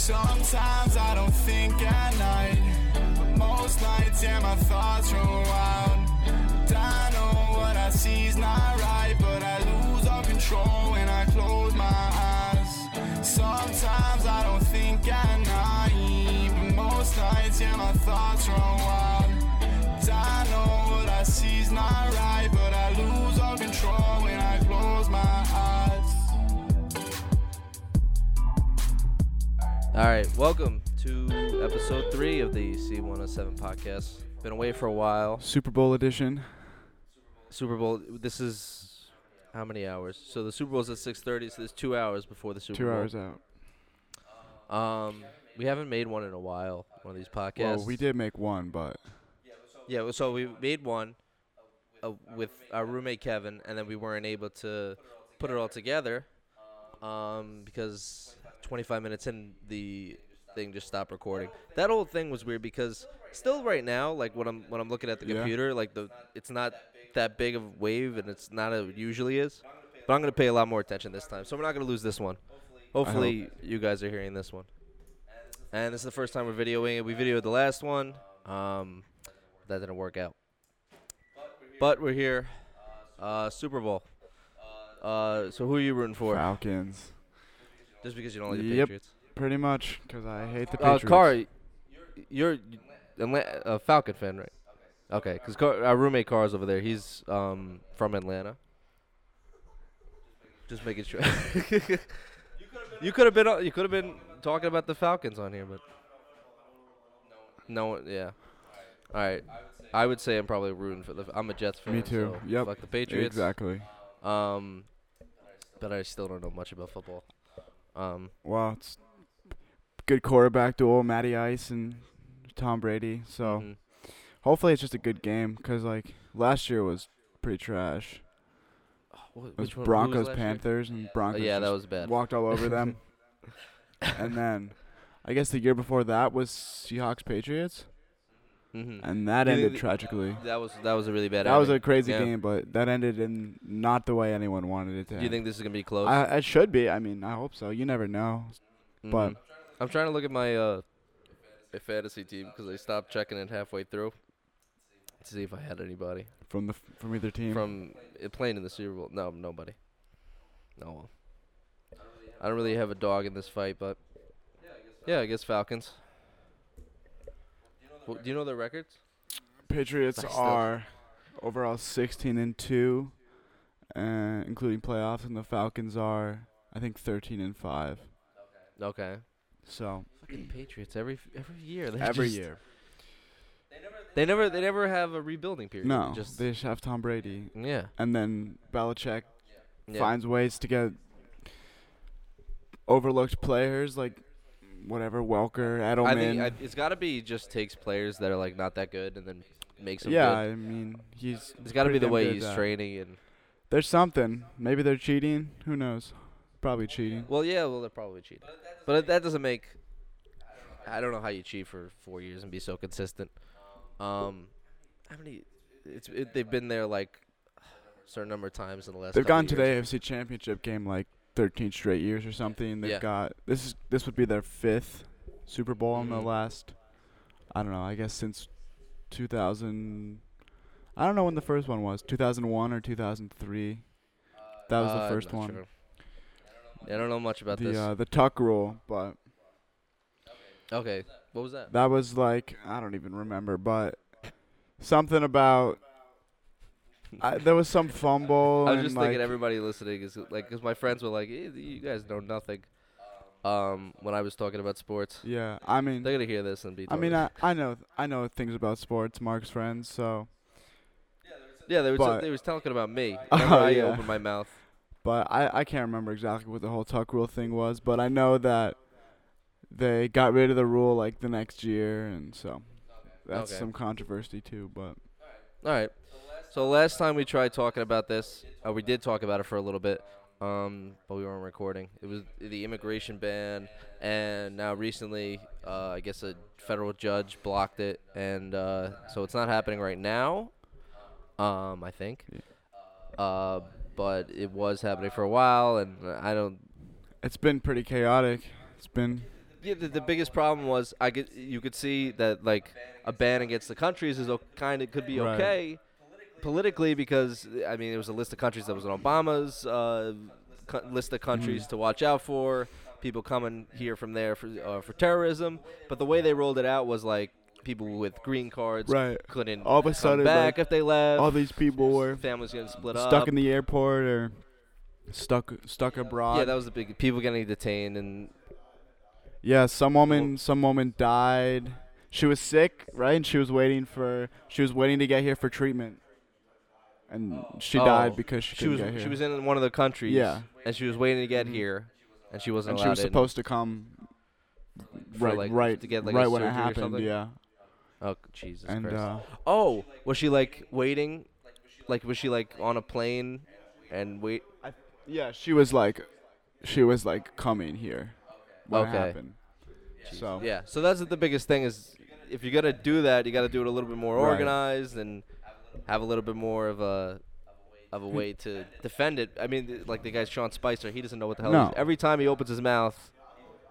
Sometimes I don't think at night. But most nights, yeah, my thoughts run wild. I know what I see's not right, but I lose all control when I close my eyes. Sometimes I don't think at night. But most nights, yeah, my thoughts run wild. I know what I see's not right, All right, welcome to episode three of the C107 podcast. Been away for a while. Super Bowl edition. Super Bowl. This is how many hours? So the Super Bowl's at 6:30, so there's two hours before the Super Two Bowl. hours out. Um, we haven't made one in a while. One of these podcasts. Well, we did make one, but Yeah, well, so we made one uh, with our roommate Kevin, and then we weren't able to put it all together um, because 25 minutes in, the thing just stopped recording. That old thing was weird because still right now, like when I'm when I'm looking at the Yeah. computer, like the it's not that big of a wave, and it's not as it usually is. But I'm gonna pay a lot more attention this time, so we're not gonna lose this one. Hopefully, you guys are hearing this one. And this is the first time we're videoing it. We videoed the last one. Um, that didn't work out. But we're here. Uh, Super Bowl. Uh, so who are you rooting for? Falcons. Just because you don't like the Yep. Patriots. Pretty much, because I hate the Uh, Patriots. Car, you're Atla- a Falcon fan, right? Okay, because Car- our roommate Car's over there. He's um from Atlanta. Just making sure. you could have been on- you could have been talking about the Falcons on here, but no one. Yeah. All right. I would say I'm probably rooting for the. I'm a Jets fan. Me too. so Yep. Fuck the Patriots. Exactly. Um, but I still don't know much about football. Um, Well, it's good quarterback duel, Matty Ice and Tom Brady. So mhm. hopefully it's just a good game, because like last year was pretty trash. Wh- It was which one- was Broncos year? Panthers and Oh, Broncos. yeah, that was bad. Walked all over them. and then, I guess the year before that was Seahawks Patriots, Mm-hmm. and that You ended tragically. That was that was a really bad. That was a crazy Yeah. game, but that ended in not the way anyone wanted it to. Do you end. think this is gonna be close? I, it should be. I mean, I hope so. You never know. but- Mhm. I'm trying to look at my uh fantasy team because I stopped checking it halfway through to see if I had anybody From the from either team. from uh, playing in the Super Bowl. No, nobody. No one. I don't really have a dog in this fight, but yeah, I guess Falcons. Well, do you know their records? Patriots still- are overall 16 and two, uh, including playoffs, and the Falcons are I think 13 and five. Okay. So Fucking Patriots every every year. They every just- year. They never they never have a rebuilding period. No, Just they just have Tom Brady, yeah. and then Belichick yeah. finds ways to get overlooked players like whatever Welker, Edelman. I think I, it's got to be just takes players that are like not that good and then makes them yeah, good. I mean he's. It's got to be the way he's training and There's something. Maybe they're cheating. Who knows? Probably cheating. well, yeah, well they're probably cheating, but that doesn't make. I don't know how you cheat for four years and be so consistent. Um, how many? It's it, they've been there like a certain number of times in the last. They've gone to the. AFC Championship game like 13 straight years or something. They've Yeah. got this is this would be their fifth Super Bowl in the Mhm. last. I don't know. I guess since 2000. I don't know when the first one was. 2001 or 2003. That was Uh, the first one. sure. I don't know much about the this. uh, the Tuck rule, but okay, what was that? that was like I don't even remember, but something about. I, there was some fumble. I was just like, thinking everybody listening is like, because my friends were like, eh, "You guys know nothing." Um, when I was talking about sports, Yeah, I mean, they're gonna hear this and be. I mean, I, I know I know things about sports. Mark's friends, so yeah, they were but- they was talking about me. Oh, I yeah. opened my mouth. but I I can't remember exactly what the whole tuck rule thing was. But I know that they got rid of the rule like the next year, and so that's Okay. some controversy too. But All right. So last time we tried talking about this, uh, we did talk about it for a little bit, um, but we weren't recording. It was the immigration ban, and now recently, uh, I guess a federal judge blocked it, and uh, so it's not happening right now. Um, I think. Uh, but it was happening for a while, and I don't. it's been pretty chaotic. It's been yeah, the, the biggest problem was I could you could see that like a ban against the countries is kind of could be Right. okay politically because I mean it was a list of countries that was on Obama's uh, co- list of countries Mm-hmm. to watch out for people coming here from there for uh, for terrorism but the way they rolled it out was like people with green cards Right. couldn't All of a come sudden, back like, if they left all these people were families getting split stuck up stuck in the airport or stuck stuck abroad. yeah that was the big people getting detained and Yeah, some woman, some woman died. She was sick, right? And she was waiting for, she was waiting to get here for treatment, and she Oh, died because she, she couldn't was get here. she was in one of the countries Yeah. and she was waiting to get Mhm. here and she wasn't and allowed she was in. supposed to come For, right, like, right, to get, like, a right when it surgery or happened. something? Yeah, Oh Jesus and Christ! uh, oh, was she like waiting? Like was she like on a plane and wait? yeah, she was like, she was like coming here when Okay. it happened. So Yeah. So that's the biggest thing is if you're gonna do that, you got to do it a little bit more Right. organized and have a little bit more of a of a way to defend it. I mean, like the guy Sean Spicer, he doesn't know what the hell. No. He's, every time he opens his mouth,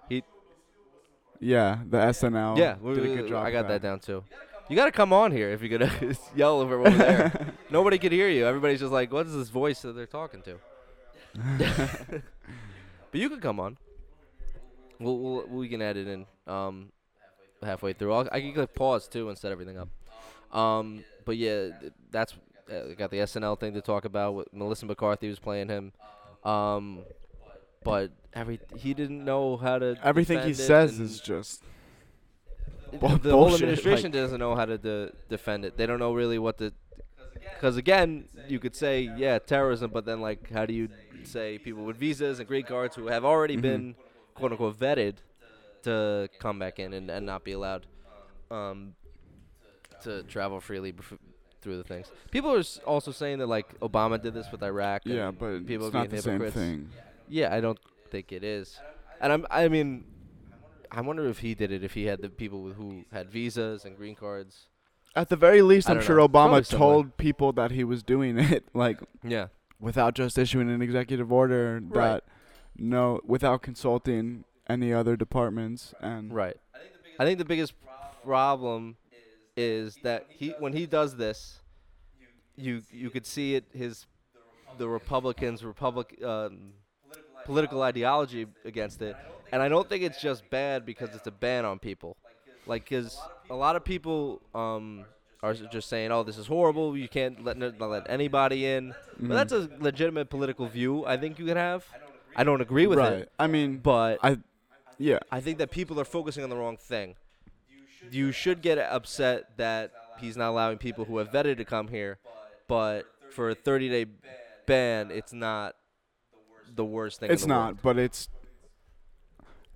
he. yeah, the SNL. yeah, did a good job. I got that down too. You got to come on here if you're gonna yell over over there. Nobody could hear you. Everybody's just like, what is this voice that they're talking to? but you could come on. We'll, we'll we can add it in um halfway through. I'll, I can click pause too and set everything up. Um, but yeah, th- that's uh, got the SNL thing to talk about. With Melissa McCarthy was playing him. Um, but every he didn't know how to. Everything he says is just the bu- whole administration doesn't know how to de- defend it. They don't know really what to. Because again, you could say yeah, terrorism, but then like, how do you say people with visas and green cards who have already Mhm. been quote unquote vetted to come back in and, and not be allowed um, to travel freely bef- through the things? People are s- also saying that like Obama did this with Iraq. and yeah, but people it's not being the same hypocrites. thing. Yeah, I don't think it is. And I'm I mean I wonder if he did it if he had the people who had visas and green cards. At the very least, I I'm don't sure know. Obama told people that he was doing it, like Yeah. without just issuing an executive order Right. that no, without consulting any other departments and Right. I think the biggest problem is that he when he does this you you could see it his the Republicans Republic um, political ideology against it. And I don't think it's just bad because it's a ban on people. Like, cause a lot of people um, are just saying, "Oh, this is horrible. You can't let not let anybody in." But that's a legitimate political view. I think you could have. I don't agree with right. it, I mean, but I yeah, I think that people are focusing on the wrong thing. You should get upset that he's not allowing people who have vetted to come here, but for a 30-day ban, it's not the worst thing. it's in the not, World. but it's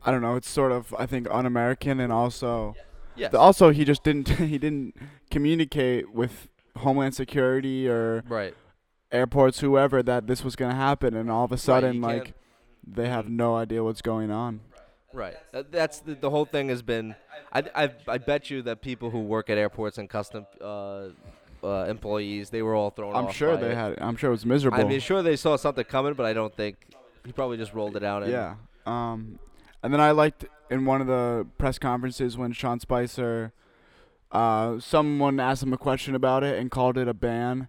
I don't know. It's sort of I think un-American and also Yes. also he just didn't he didn't communicate with Homeland Security or right. airports whoever that this was gonna happen and all of a sudden you like they have no idea what's going on. Right. That, that's the, the whole thing has been. I, I I bet you that people who work at airports and custom uh, uh, employees, they were all thrown I'm sure they it. had I'm sure it was miserable. I mean, sure they saw something coming, but I don't think he probably just rolled it out. And Yeah. Um, and then I liked in one of the press conferences when Sean Spicer, uh, someone asked him a question about it and called it a ban,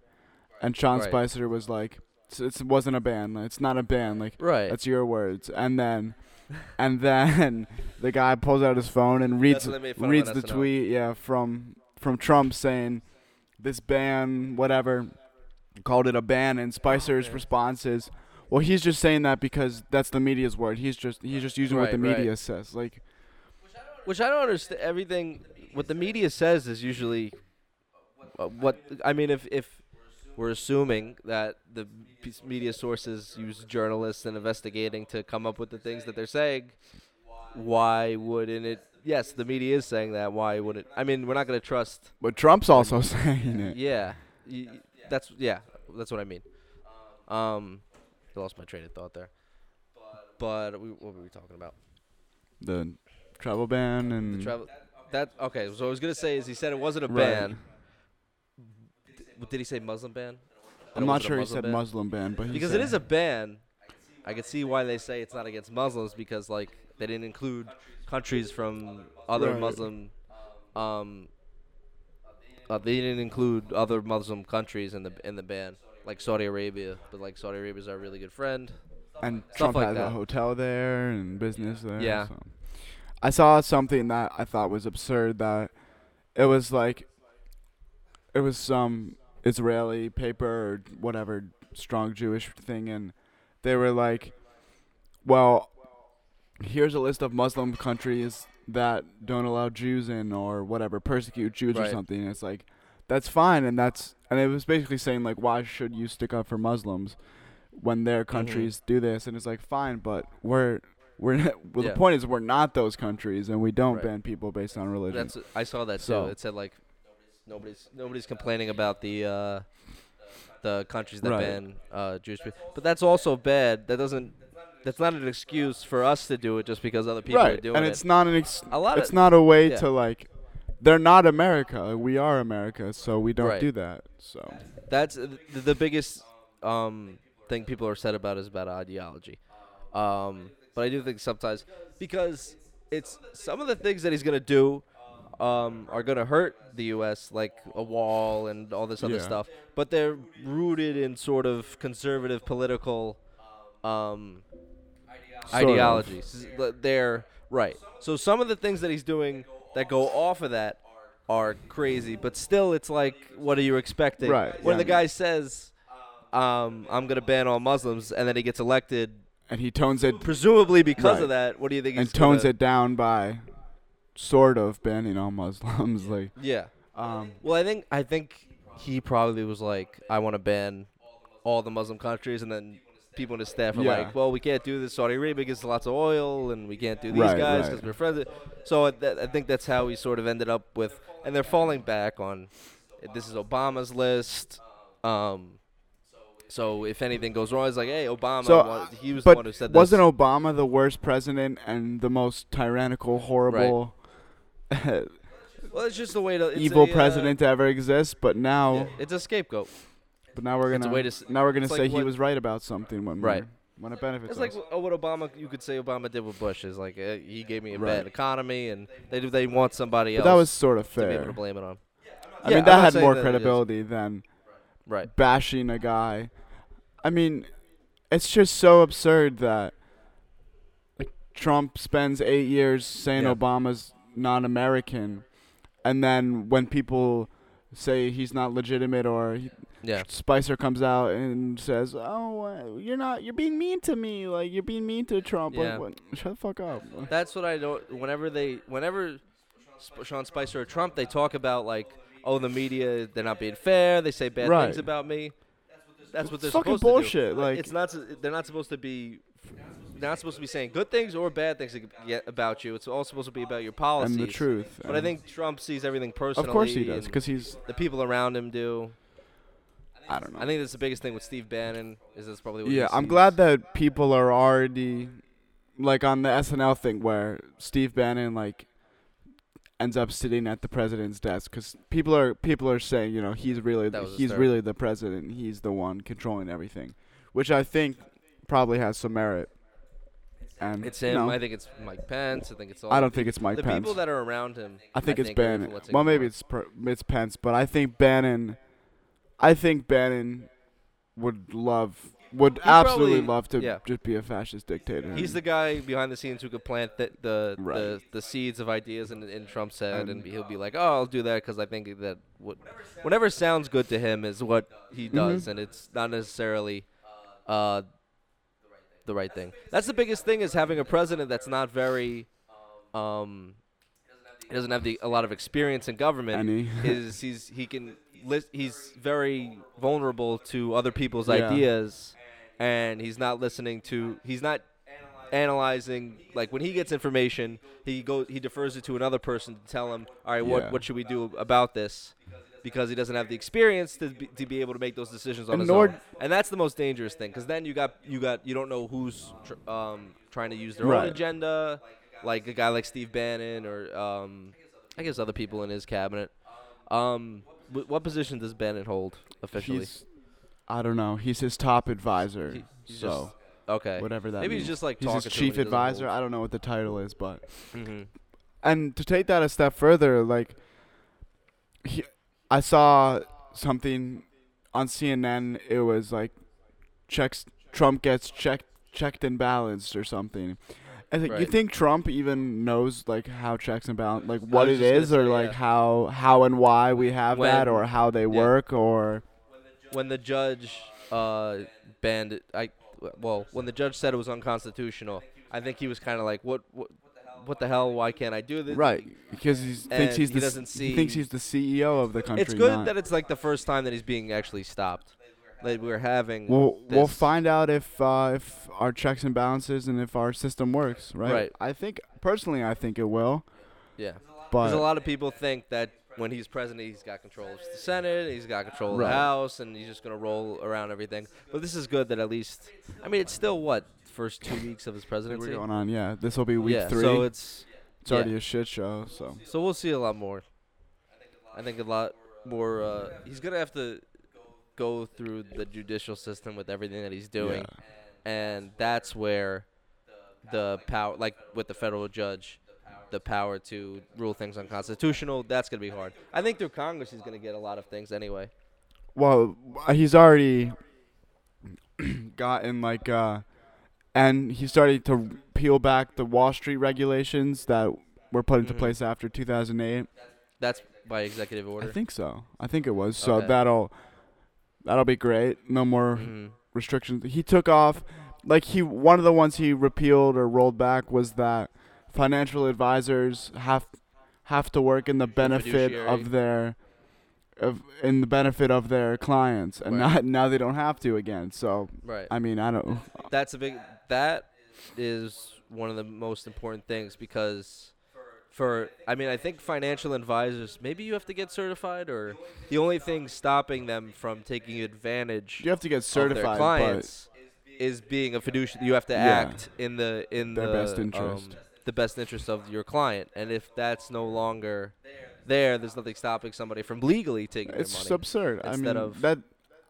and Sean Right. Spicer was like, "It's- "It wasn't a ban. It's not a ban. Like Right. that's your words." And then, and then the guy pulls out his phone and reads That's what they made fun of reads the tweet, yeah, from from Trump saying, "This ban, whatever." Called it a ban, and Spicer's yeah. response is, "Well, he's just saying that because that's the media's word. He's just he's just using what the Right, right. media says." Like, Which I don't understand. Everything what the media says is usually uh, what I mean. If if we're assuming that the media sources use journalists and investigating to come up with the things that they're saying, why wouldn't it? Yes, the media is saying that. Why would it? I mean, we're not going to trust. but Trump's also saying it. Yeah, that's yeah, that's what I mean. Um, I lost my train of thought there. But we, what were we talking about? The travel ban and The travel. That okay. So what I was gonna say is he said it wasn't a Right. ban. Did he say Muslim ban? I'm not sure he said ban? Muslim ban, but Because said it is a ban, I could see why they say it's not against Muslims because like they didn't include countries from other Right. Muslim. Um, uh, they didn't include other Muslim countries in the in the ban, like Saudi Arabia. But like Saudi Arabia is our really good friend. and Trump like has that. a hotel there and business there. Yeah. so. I saw something that I thought was absurd. That it was like it was some Israeli paper or whatever strong Jewish thing, and they were like, "Well, here's a list of Muslim countries that don't allow Jews in or whatever, persecute Jews or something." And it's like that's fine, and that's and it was basically saying like, why should you stick up for Muslims when Mm-hmm. their countries do this? And it's like, fine, but we're we're well, Yeah. the point is we're not those countries, and we don't Right. ban people based on religion. That's I saw that So- too. It said like nobody's nobody's complaining about the uh, the countries that Right. ban uh, Jewish people, but that's also bad. That doesn't. That's not an excuse for us to do it just because other people are right, doing and it. it's not an ex- a lot it's of not a way yeah. to like. They're not America. We are America, so we don't Right. do that. So that's the, the biggest um, thing people are said about is about ideology. Um, but I do think sometimes because it's some of the things that he's gonna do um, are gonna hurt the U.S. like a wall and all this other Yeah. stuff. But they're rooted in sort of conservative political um, Sort of. ideologies. They're right. So some of the things that he's doing that go off of that are crazy, but still, it's like, what are you expecting? Right, When yeah. the guy says, um, "I'm gonna ban all Muslims," and then he gets elected, and he tones it presumably because Right. of that, what do you think? and he's tones gonna, it down by sort of banning all Muslims. like, Yeah. um, Well, I think I think he probably was like, "I want to ban all the Muslim countries," and then people in his staff are Yeah. like, "Well, we can't do this. Saudi Arabia gets lots of oil, and we can't do these Right, guys right. because we're friends." So I, that, I think that's how he sort of ended up with, and they're falling back on. This is Obama's list. Um, so if anything goes wrong, it's like, "Hey, Obama." So, wa- he was the one who said this. wasn't Obama the worst president and the most tyrannical, horrible, well, it's just a way to it's evil a, uh, president to ever exist? But now, yeah, it's a scapegoat. but now we're gonna way to s- now we're gonna it's like say he what- was right about something when Right. when it benefits It's like us. w- oh, what Obama you could say Obama did with Bush is like uh, he gave me a Right. bad economy and they they want somebody But else that was sort of to be able fair. to blame it on. I Yeah, mean, that had more that credibility than Right. bashing a guy. I mean, it's just so absurd that like Trump spends eight years saying Yeah. Obama's non-American, and then when people say he's not legitimate or he, Yeah. Spicer comes out and says, "Oh, uh, you're not. You're being mean to me. Like you're being mean to Trump. Yeah. Like, what? Shut the fuck up." That's what I don't. Whenever they, whenever Sp- Sean Spicer or Trump, they talk about like, oh, the media, they're not being fair. They say bad Right. things about me. That's what they're It's fucking supposed to do. bullshit. Like it's not. They're not supposed to be. Not supposed to be saying good things or bad things about you. It's all supposed to be about your policies. and the truth. But I think Trump sees everything personally. of course he does, because he's. the people around him do. I don't know. I think that's the biggest thing with Steve Bannon is that's probably Yeah, I'm glad that people are already like on the SNL thing where Steve Bannon like ends up sitting at the president's desk because people are people are saying you know he's really the, he's really the president he's the one controlling everything, which I think probably has some merit. And It's him. I think it's Mike Pence. I think it's all. I don't think it's Mike the Pence. people that are around him. I think it's are Bannon. Well, maybe it's per, it's Pence, but I think Bannon. I think Bannon would love would He absolutely probably- love to yeah. just be a fascist dictator. He's the guy behind the scenes who could plant the the, Right. the, the seeds of ideas in, in Trump's head, and, And- he'll be like, "Oh, I'll do that because I think that what, whatever sounds good to him is what he Mm-hmm. does, and it's not necessarily uh, the right thing." That's the biggest thing is having a president that's not very, um, he doesn't have the a lot of experience in government. Any. is he's he can list he's very vulnerable to other people's Yeah. ideas and he's not listening to he's not analyzing like when he gets information he goes he defers it to another person to tell him all right what Yeah. what should we do about this because he doesn't have the experience to be, to be able to make those decisions on And his own and that's the most dangerous thing because then you got you got you don't know who's tr- um, trying to use their own agenda like a guy like Steve Bannon or um, I guess other people in his cabinet um, wh- what position does Bannon hold officially? He's, I don't know. He's his top advisor. He- he's so Okay. whatever that Maybe means. he's just like he's talking his chief when he doesn't advisor. I don't know what the title is, but Mhm. and to take that a step further, like he, I saw something on CNN. It was like checks Trump gets checked checked and balanced or something. I think you think Trump even knows like how checks and balance, like what it is it just gonna is, or like yeah. how how and why we have that, or how they work, or when the judge uh banned it I well when the judge said it was unconstitutional I think he was kind of like what what what the hell why can't I do this right because he thinks he's he the doesn't he thinks he's the CEO of the country. it's good not- that it's like the first time that he's being actually stopped that we're having We'll we'll find out if uh, if our checks and balances and if our system works, right? Right. I think personally, I think it will. yeah But because a lot of people think that when he's president he's got control of the Senate he's got control of Right. the House and he's just gonna roll around everything but this is good that at least I mean it's still what first two weeks of his we're presidency going on. Yeah, this will be week yeah three. so it's it's already a shit show. So So we'll see a lot more. I think a lot more. Uh, he's gonna have to go through the judicial system with everything that he's doing, and that's where the power, like with the federal judge, the power to rule things unconstitutional. That's gonna be hard. I think through Congress he's gonna get a lot of things anyway. Well, he's already gotten like, uh, and he started to peel back the Wall Street regulations that were put into Mhm. place after 2008. That's by executive order. I think so. I think it was. So Okay. that'll that'll be great. No more Mhm. restrictions. He took off, like he one of the ones he repealed or rolled back was that financial advisors have have to work in the benefit fiduciary. of their of in the benefit of their clients, and Right. not now they don't have to again. So Right. I mean, I don't. that's a big that is one of the most important things because for I mean I think financial advisors maybe you have to get certified or the only thing stopping them from taking advantage You have to get of certified, their clients is being a fiduciary you have to Yeah. act in the in Their the best interest. um, the best interest of your client and if that's no longer there there's nothing stopping somebody from legally taking it's their money absurd. I mean, of- that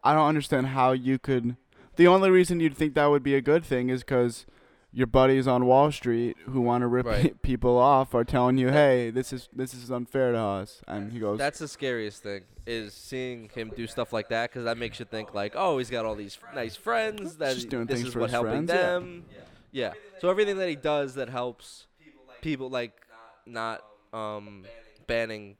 I don't understand how you could. The only reason you'd think that would be a good thing is because your buddies on Wall Street who want to rip Right. people off are telling you, "Hey, this is this is unfair to us," and he goes, That's the scariest thing is seeing him do stuff like that because that makes you think like, oh, he's got all these f- nice friends that Just doing this things is for what his helping friends, yeah. them. Yeah. So everything that he does that helps people like not um, banning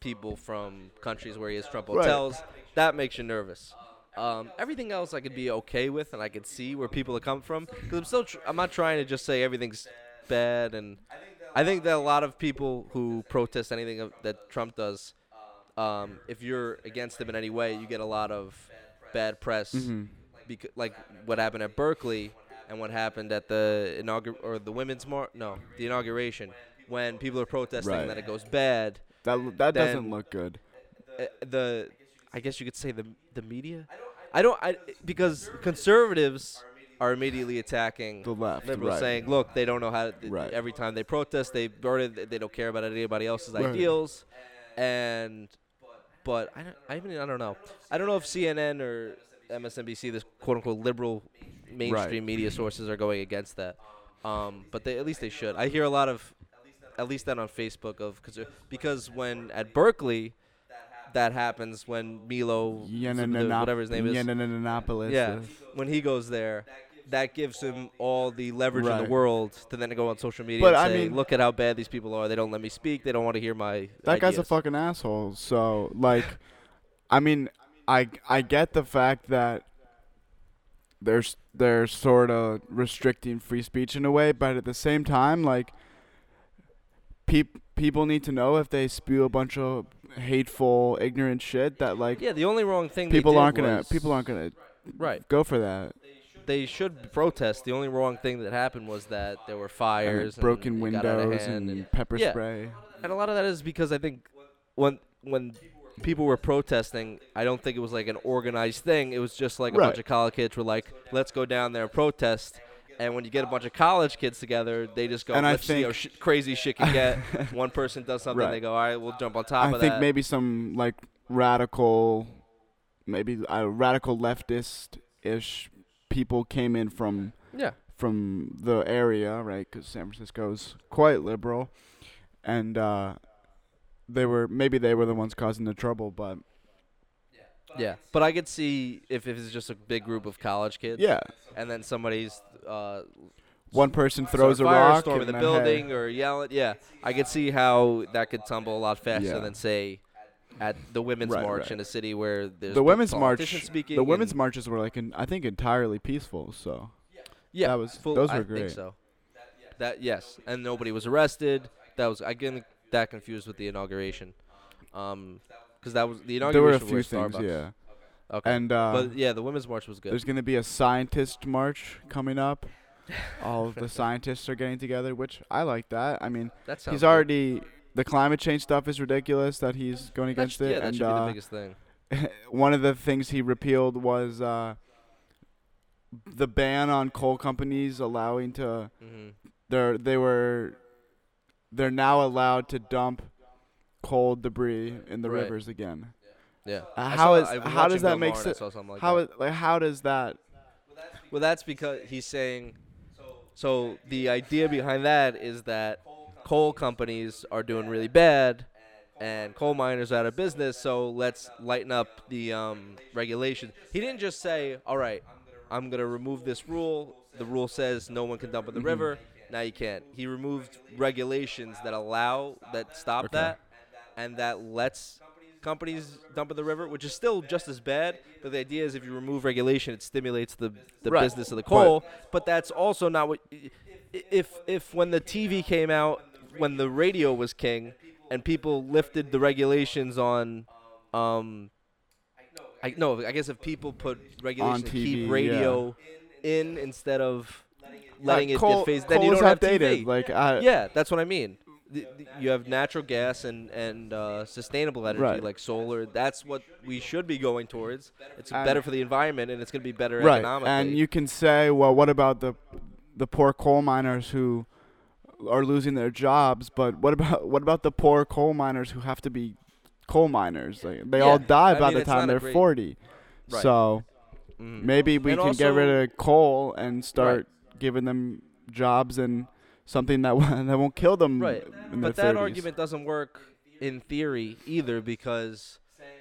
people from countries where he has Trump Right. hotels, that makes you nervous. Um, everything else I could be okay with and I could see where people are coming from because I'm still tr- I'm not trying to just say everything's bad and I think that a lot of people who protest anything of- that Trump does, um, if you're against him in any way, you get a lot of bad press. Mhm. Because, like what happened at Berkeley and what happened at the inaugur or the women's mar no the inauguration when people are protesting Right. that it goes bad. "That that doesn't look good." Uh, the I guess you could say the the media. I don't I because conservatives are immediately attacking The left, liberals right. saying, look, they don't know how to. Right. Every time they protest, they it. They don't care about anybody else's Right. ideals, and but I don't. I mean, I don't know. I don't know if CNN or MSNBC, this quote unquote liberal mainstream media sources, are going against that. Um, but they at least they should. I hear a lot of, at least that on Facebook of cause, because when at Berkeley, that happens when Milo, whatever his name is, yeah, when he goes there, that gives him all the leverage in Right. the world to then go on social media But and I say, mean- "Look at how bad these people are. They don't let me speak. They don't want to hear my." that guy's a ideas." fucking asshole. So like, I mean, I I get the fact that there's they're sort of restricting free speech in a way, but at the same time, like, peop people need to know if they spew a bunch of hateful, ignorant shit that like Yeah, the only wrong thing people aren't gonna was- people aren't gonna right. go for that. They should protest. The only wrong thing that happened was that there were And fires, broken and it got out of windows hand, and, pepper Yeah. spray. and a lot of that is because I think when when people were protesting, I don't think it was like an organized thing. It was just like a bunch of college kids were like, "Let's go down there and protest." And when you get a bunch of college kids together, they just go, And "Let's see how sh- crazy shit can get." One person does something, Right. they go, "All right, we'll jump on top I of that. I think maybe some like radical, maybe uh, radical leftist ish people came in from yeah, from the area, right? Because San Francisco's quite liberal, and uh, they were maybe they were the ones causing the trouble, but Yeah, but I could see if, if it's just a big group of college kids. yeah, And then somebody's uh, one person throws a start fire, rock storming and the building, hey, or yelling. Yeah, I could see how that could tumble a lot faster Yeah. than say at the women's Right, march right. in a city where there's the women's march, speaking. the women's marches were like, in, I think, entirely peaceful. So Yeah, that was- full, those I were think great. so. That yes, and nobody was arrested. That was I get that confused with the inauguration, um, because that was the there were a few things, Starbucks. yeah. Okay. And uh, but yeah, the women's march was good. there's gonna be a scientist march coming up. All of the scientists are getting together, which I like that. I mean, That he's good. already the climate change stuff is ridiculous that he's going That against sh- it, yeah, that and should be uh, the biggest thing. one of the things he repealed was uh, the ban on coal companies allowing to mm-hmm. they're they were they're now allowed to dump coal debris in the Right. rivers again. Yeah. Uh, how is- I how does that make Maher and I sense? like How that. is, like how does that Well, that's because he's saying. So the idea behind that is that coal companies are doing really bad, and coal miners are out of business. So let's lighten up the um, regulation. He didn't just say, "All right, I'm gonna remove this rule. The rule says no one can dump in the Mhm. river. Now you can't." He removed regulations that allow that stop Okay. that, and that lets companies dump in the river, which is still just as bad. But the idea is, if you remove regulation, it stimulates the the Right. business of the coal. But, that's also not what. If if when the TV came out, when the radio was king, and people lifted the regulations on, um, I no, I guess if people put regulations to TV, keep radio in instead of letting Uh, it coal, get phased, then you don't have outdated. TV. Like I, Yeah, that's what I mean. The- the- You have natural gas and and uh, sustainable energy Right. like solar. That's what we should be going towards. It's And- better for the environment and it's going to be better right. economically. And you can say, well, what about the the poor coal miners who are losing their jobs? But what about what about the poor coal miners who have to be coal miners? Like they all die I by mean, the time they're 40. Right. So Mhm. maybe we And can get rid of coal and start giving them jobs and something that won't- that won't kill them Right. But that 30s. argument doesn't work in theory either because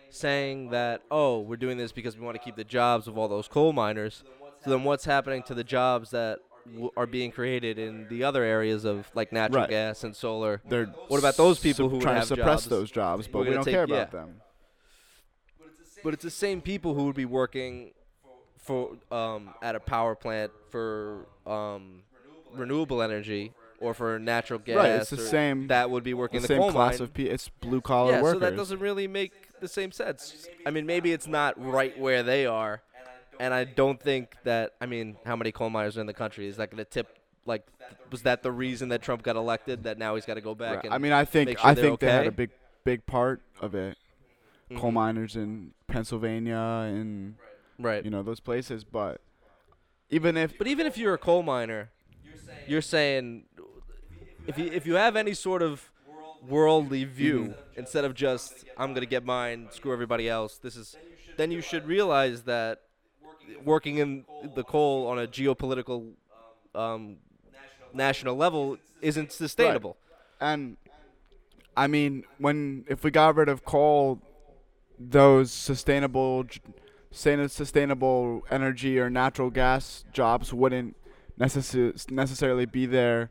saying that oh we're doing this because we want to keep the jobs of all those coal miners. So then what's happening to the jobs that w- are being created in the other areas of like natural Right. gas and solar. They're What about those people who trying to suppress jobs? those jobs, but we don't take- care about yeah. them. But it's the same people who would be working for um, at a power plant for um, renewable energy or for natural gas. Right, it's the same- That would be working The in the same coal class mine. of people. It's blue collar yeah, workers. so that doesn't really make the same sense. I mean, maybe it's not right where they are, and I don't think that. I mean, how many coal miners are in the country? Is that going to tip? Like, was that the reason that Trump got elected? That now he's got to go back Right. and I mean, I think sure I think they had a big big part of it. Coal Mhm. miners in Pennsylvania and right? you know those places, but even if But even if you're a coal miner, you're saying if you if you have any sort of worldly view instead of just I'm gonna get mine, screw everybody else. This is then you should realize that working in the coal on a geopolitical um, national level isn't sustainable. and I mean when if we got rid of coal, those sustainable sustain- sustainable energy or natural gas jobs wouldn't necess- necessarily be there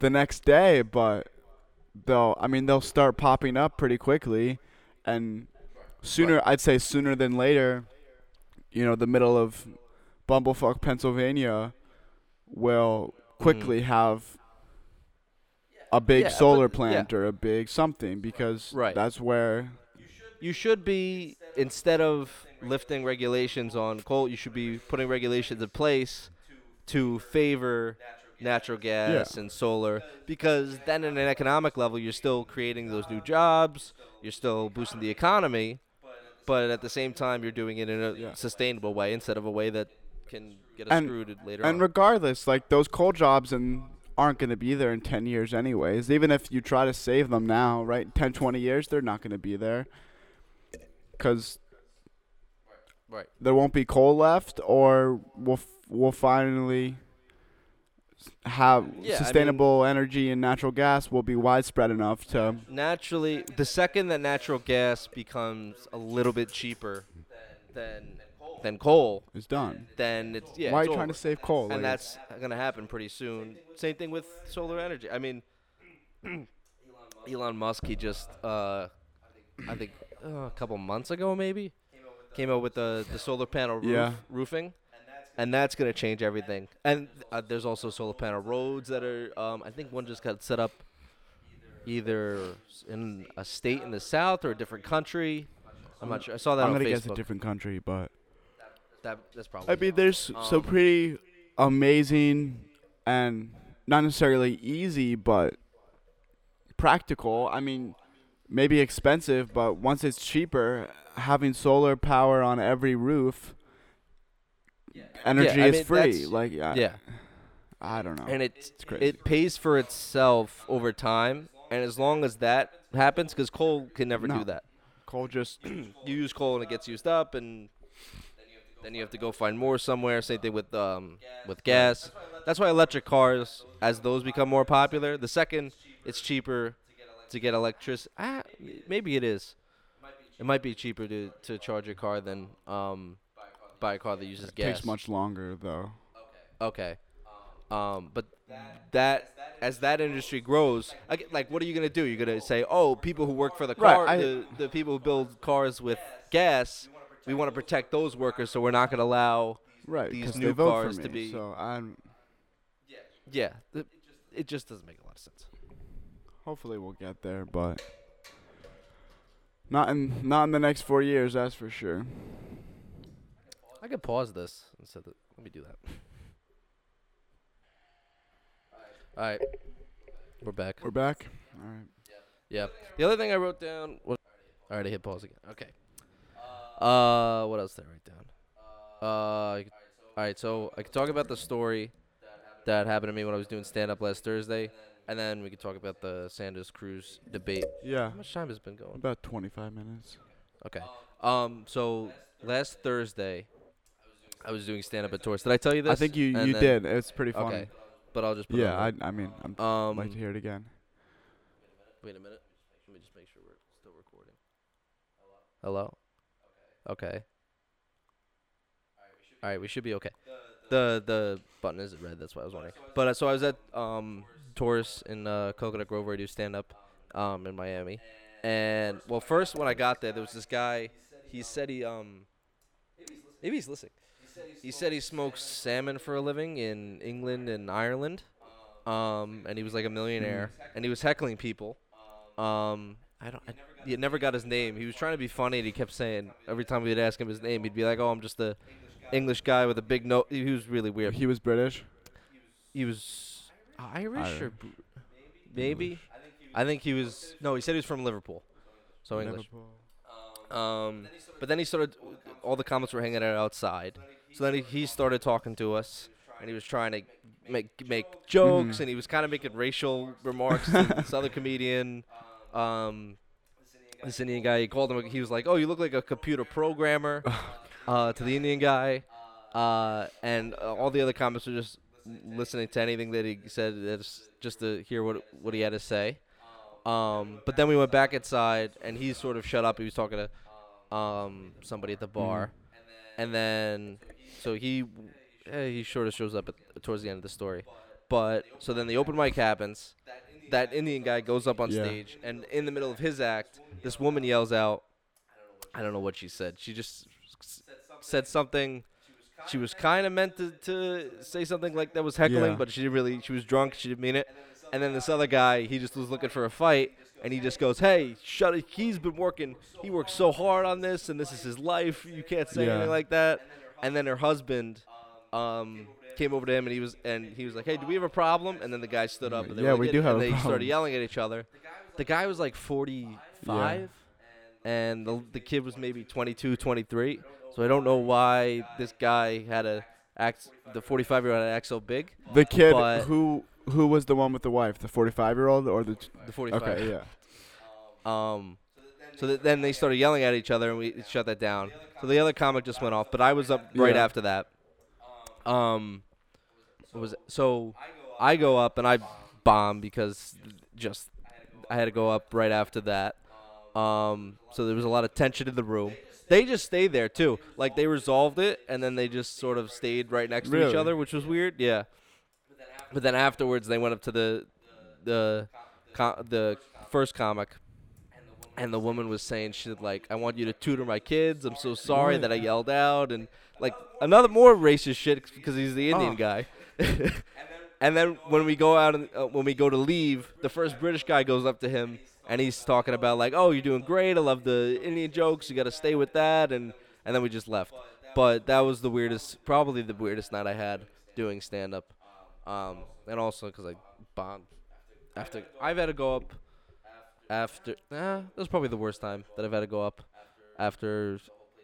the next day, but they'll I mean they'll start popping up pretty quickly and sooner I'd say sooner than later, you know, the middle of Bumblefuck, Pennsylvania will quickly mm. have a big. Yeah, solar but- plant or a big something because Right. that's where You should be instead of lifting regulations on coal, you should be putting regulations in place to favor natural gas and solar because then in an economic level you're still creating those new jobs, you're still boosting the economy, but at the same time you're doing it in a Yeah. sustainable way instead of a way that can get us And- screwed later and on. regardless, like those coal jobs and aren't going to be there in 10 years anyways. Even if you try to save them now, right? 10 20 years they're not going to be there cuz right. there won't be coal left or we'll f- we'll finally have Yeah, I mean- sustainable energy and natural gas will be widespread enough to naturally the second that natural gas becomes a little bit cheaper than than coal, is done. then it's yeah. Why are it's you trying to save coal? and Like, that's gonna happen pretty soon. Same thing with solar energy. I mean, Elon Musk, he just uh, I think uh, a couple months ago maybe came out with the the solar panel roof, Yeah. roofing, and that's gonna change everything. And uh, there's also solar panel roads that are um, I think one just got set up either in a state in the south or a different country. I'm not sure. I saw that I'm on gonna guess a different country, but that, that's probably. I mean, there's some Um, pretty amazing and not necessarily easy, but practical. I mean, maybe expensive, but once it's cheaper, having solar power on every roof, energy I is mean, free. Like, I, yeah. I don't know. and it It's crazy. it pays for itself over time. And as long as that happens, because coal can never No. do that. Coal just You use coal and it gets used up, and then you have to go find more somewhere. Same thing with um with gas. That's why electric cars, as those become more popular, the second it's cheaper to get electricity. Ah, maybe it is. It might be cheaper to to charge your car than um buy a car that uses gas. takes much longer though. Okay. Um, but that as that industry grows, I get- like, what are you gonna do? You're gonna say, oh, people who work for the Right, car, I- the, the people who build cars with gas, we want to protect those workers, so we're not gonna allow. Right, These 'cause new they vote cars for to be- So I'm. Yeah, th- it just doesn't make a lot of sense. Hopefully, we'll get there, but not in not in the next four years. That's for sure. I could pause this instead. Of, let me do that. All right, we're back. We're back. All right. Yeah. The other thing I wrote down was. All right, I hit pause again. Okay. Uh, what else did I write down? Uh, all right. So I could talk about the story that happened to me when I was doing stand up last Thursday, and then we could talk about the Sanders Cruz debate. Yeah. How much time has been going? About 25 minutes. Okay. Um. So last Thursday, I was doing stand up at Taurus. Did I tell you this? I think you And you then- did. It's pretty funny. Okay. But I'll just put Yeah. it I I mean I'm on. I'd like Um. to hear it again. Wait a minute. Let me just make sure we're still recording. Hello? Okay. All right, we should be okay. The the button is red. That's why I was wondering. But uh, so I was at um Taurus in uh, Coconut Grove where I do stand up um in Miami, and well first when I got there there was this guy. He said he um maybe he's listening. He said he smokes salmon for a living in England and Ireland, um and he was like a millionaire and he was heckling people. Um, I don't. I, he never got his name. He was trying to be funny, and he kept saying every time we'd ask him his name, he'd be like, "Oh, I'm just a English guy with a big nose." He was really weird. He was British. He was Irish Irish. or br- maybe. I think he was. No, he said he was from Liverpool, so English. Liverpool. Um, but then he started. All the comments were hanging out outside. So then he, he started talking to us, and he was trying to make make jokes, Mhm. and he was kind of making racial remarks to this other comedian. Um, this Indian guy, he called him. He was like, "Oh, you look like a computer programmer." uh, to the Indian guy, uh, and uh, all the other comics were just listening to anything that he said, just to hear what what he had to say. Um, but then we went back inside, and he sort of shut up. He was talking to um, somebody at the bar, and then so he eh, he sort of shows up at, towards the end of the story. But so then the open mic happens. That Indian guy goes up on Yeah. stage, and in the middle of his act, this woman yells out, I don't know what she said. She just s- said something. She was kind of meant to, to say something like that was heckling, Yeah. but she didn't really. She was drunk. She didn't mean it. And then this other guy, he just was looking for a fight, and he just goes, "Hey, shut it! He's been working. He worked so hard on this, and this is his life. You can't say Yeah. anything like that." And then her husband um, came over to him, and he was and he was like, "Hey, do we have a problem?" And then the guy stood up, and they Yeah, were we like, do have and they started yelling at each other. The guy was like 45, and the the kid was maybe 22, 23. So I don't know why this guy had a act. The 45 year old had act so big. The kid who who was the one with the wife, the 45 year old or the The 45. okay, yeah. Um, so th- then they started yelling at each other, and we shut that down. So the other comic just went off, but I was up right Yeah. after that. Um, what was it? So I go up and I bomb because just I had to go up right after that. Um, so there was a lot of tension in the room. They just stayed there too. Like they resolved it and then they just sort of stayed right next to each other, which was weird. Yeah. But then afterwards they went up to the the the first comic and the woman was saying shit like I want you to tutor my kids. I'm so sorry that I yelled out and like another more racist shit because he's the Indian Oh. guy. and then when we go out and uh, when we go to leave, the first British guy goes up to him and he's talking about like, "Oh, you're doing great. I love the Indian jokes. You got to stay with that." And and then we just left. But that was the weirdest, probably the weirdest night I had doing stand up. Um, and also because I bombed after I've had to go up after. Nah, that was probably the worst time that I've had to go up after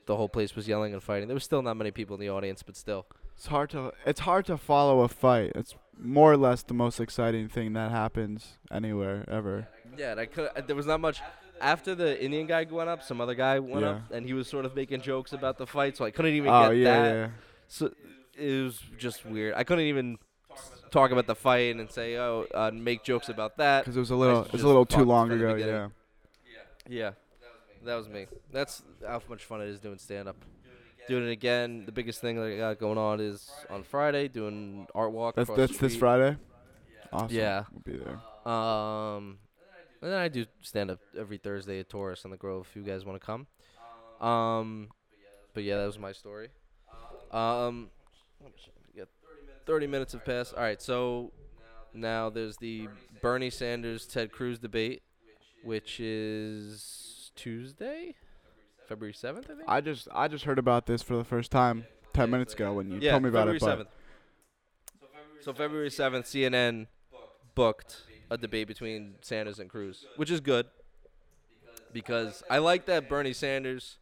the whole place was yelling and fighting. There was still not many people in the audience, but still. It's hard to it's hard to follow a fight. It's more or less the most exciting thing that happens anywhere ever. Yeah, and I could. Uh, there was not much. After the Indian guy went up, some other guy went up, and he was sort of making jokes about the fight, so I couldn't even Oh get yeah, that. yeah. So it was just weird. I couldn't even talk about the fight and say, oh, uh, make jokes about that. Because it was a little it was a little too long ago. beginning. Yeah. Yeah, that was me. That's how much fun it is doing stand up. Doing it again. The biggest thing that I got going on is on Friday doing art walk. That's across the that's this street. Friday. Awesome. Yeah. We'll be there. Um, and then I do stand up every Thursday at Taurus on the Grove. If you guys want to come. Um, but yeah, that was my story. Um, yeah, thirty minutes have passed. All right, so now there's the Bernie Sanders Ted Cruz debate, which is Tuesday, February seventh, I think. I just I just heard about this for the first time ten minutes ago when you yeah, told me about February it. But seventh. So February seventh, CNN booked a debate between Sanders and Cruz, which is good because I like that Bernie Sanders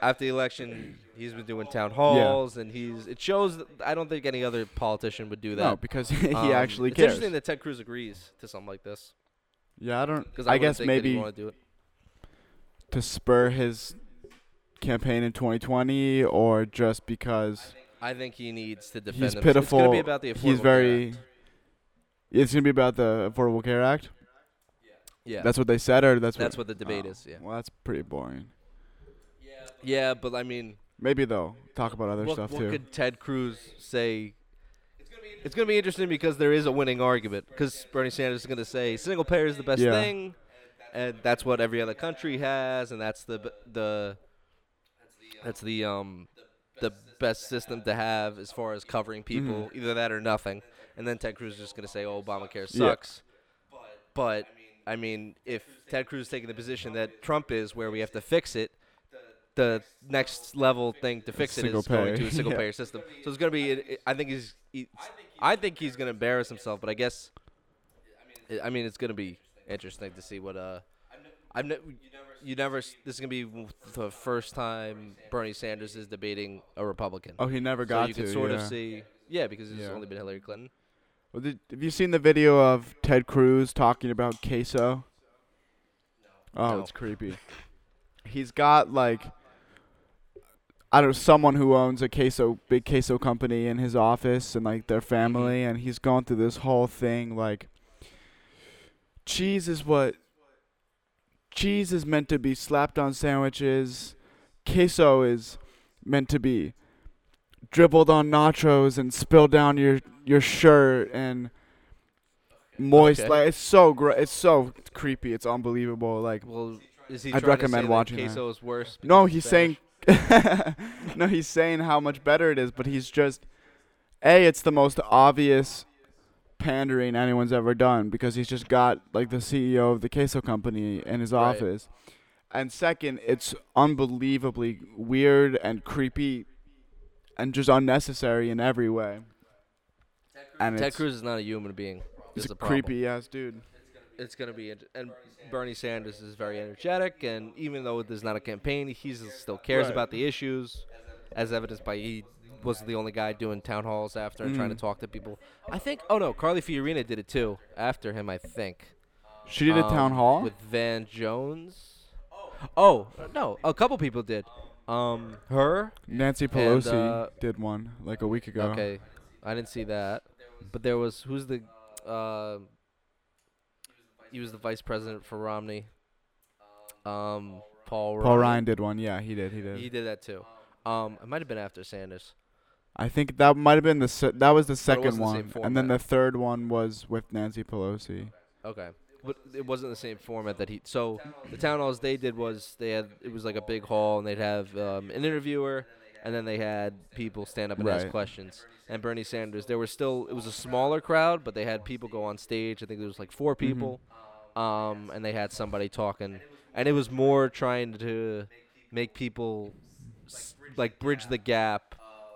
after the election he's been doing town halls and he's it shows that I don't think any other politician would do that. no, because he Um, actually it's cares. It's interesting that Ted Cruz agrees to something like this yeah, I don't. because I, I, guess think maybe want to do it. to spur his campaign in 2020, or just because I think he needs to defend he's pitiful. It's gonna be about the Affordable he's Care very. Act. It's gonna be about the Affordable Care Act. yeah. That's what they said, or that's That's what. what the debate oh, is. Yeah. Well, that's pretty boring. Yeah, but I mean, Maybe though, talk about other what, stuff what too. What could Ted Cruz say? It's going to be interesting because there is a winning argument. Because Bernie Sanders is going to say single payer is the best Yeah. thing, and that's what every other country has, and that's the the that's the um the best system to have as far as covering people. Mhm. Either that or nothing. And then Ted Cruz is just going to say, "Oh, Obamacare Yeah. sucks." But I mean, if Ted Cruz is taking the position that Trump is, where we have to fix it, the next level thing to fix it is going to a single Yeah. payer system. So it's going to be. I think he's. He, I think he's going to embarrass himself, but I guess. I mean, it's going to be interesting to see what. Uh, I've ne- you never. This is going to be the first time Bernie Sanders is debating a Republican. oh, he never so got you to. can sort yeah. of see. Yeah, because it's Yeah. only been Hillary Clinton. Well, did, have you seen the video of Ted Cruz talking about queso? Oh, No. it's creepy. He's got like I don't know someone who owns a queso big queso company in his office and like their mm-hmm. family and he's gone through this whole thing like cheese is what cheese is meant to be slapped on sandwiches. Queso is meant to be dribbled on nachos and spilled down your your shirt and moist Okay. like it's so gr- it's so creepy it's unbelievable like Well, is he I'd recommend to say watching that that. queso is worse? no he's saying no he's saying how much better it is but he's just a it's the most obvious pandering anyone's ever done because he's just got like the CEO of the queso company in his Right. office. And second it's unbelievably weird and creepy and just unnecessary in every way. And Ted Cruz is not a human being. he's is a creepy ass dude. It's gonna be, int- and Bernie Sanders is very energetic, and even though there's not a campaign, he still cares Right. about the issues, as evidenced by he was the only guy doing town halls after and trying to Mhm. talk to people. I think. Oh no, Carly Fiorina did it too after him. I think. she did a town Um, hall with Van Jones. Oh no, a couple people did. Um, her. Nancy Pelosi uh, did one like a week ago Okay, I didn't see that. but there was who's the uh, he was the vice president for Romney. Um, Paul Ryan. Paul Ryan did one. Yeah, he did. He did. He did that too. Um, it might have been after Sanders. I think that might have been the se- that was the second the one, and then the third one was with Nancy Pelosi. Okay. But it wasn't the same format that he. So the town halls they did was they had it was like a big hall and they'd have um, an interviewer and then they had people stand up and ask questions. And Bernie Sanders, there were still it was a smaller crowd, but they had people go on stage. I think there was like four Mm-hmm. Um, and they had somebody talking, and it was more trying to make people s- like bridge the gap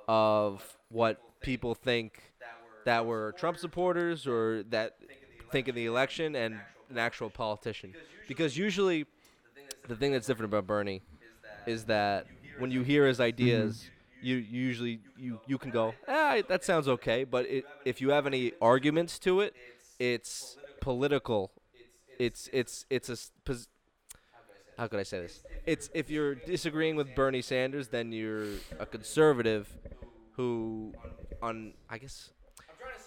of what people think that were Trump supporters or that think in the election and an actual politician. Because usually, the thing that's different about Bernie is that when you hear his ideas, you usually you you can go, ah, that sounds okay. But it, if you have any arguments to it, it's political. It's it's it's a pos- how could I say this? It's if you're disagreeing with Bernie Sanders, then you're a conservative who on I guess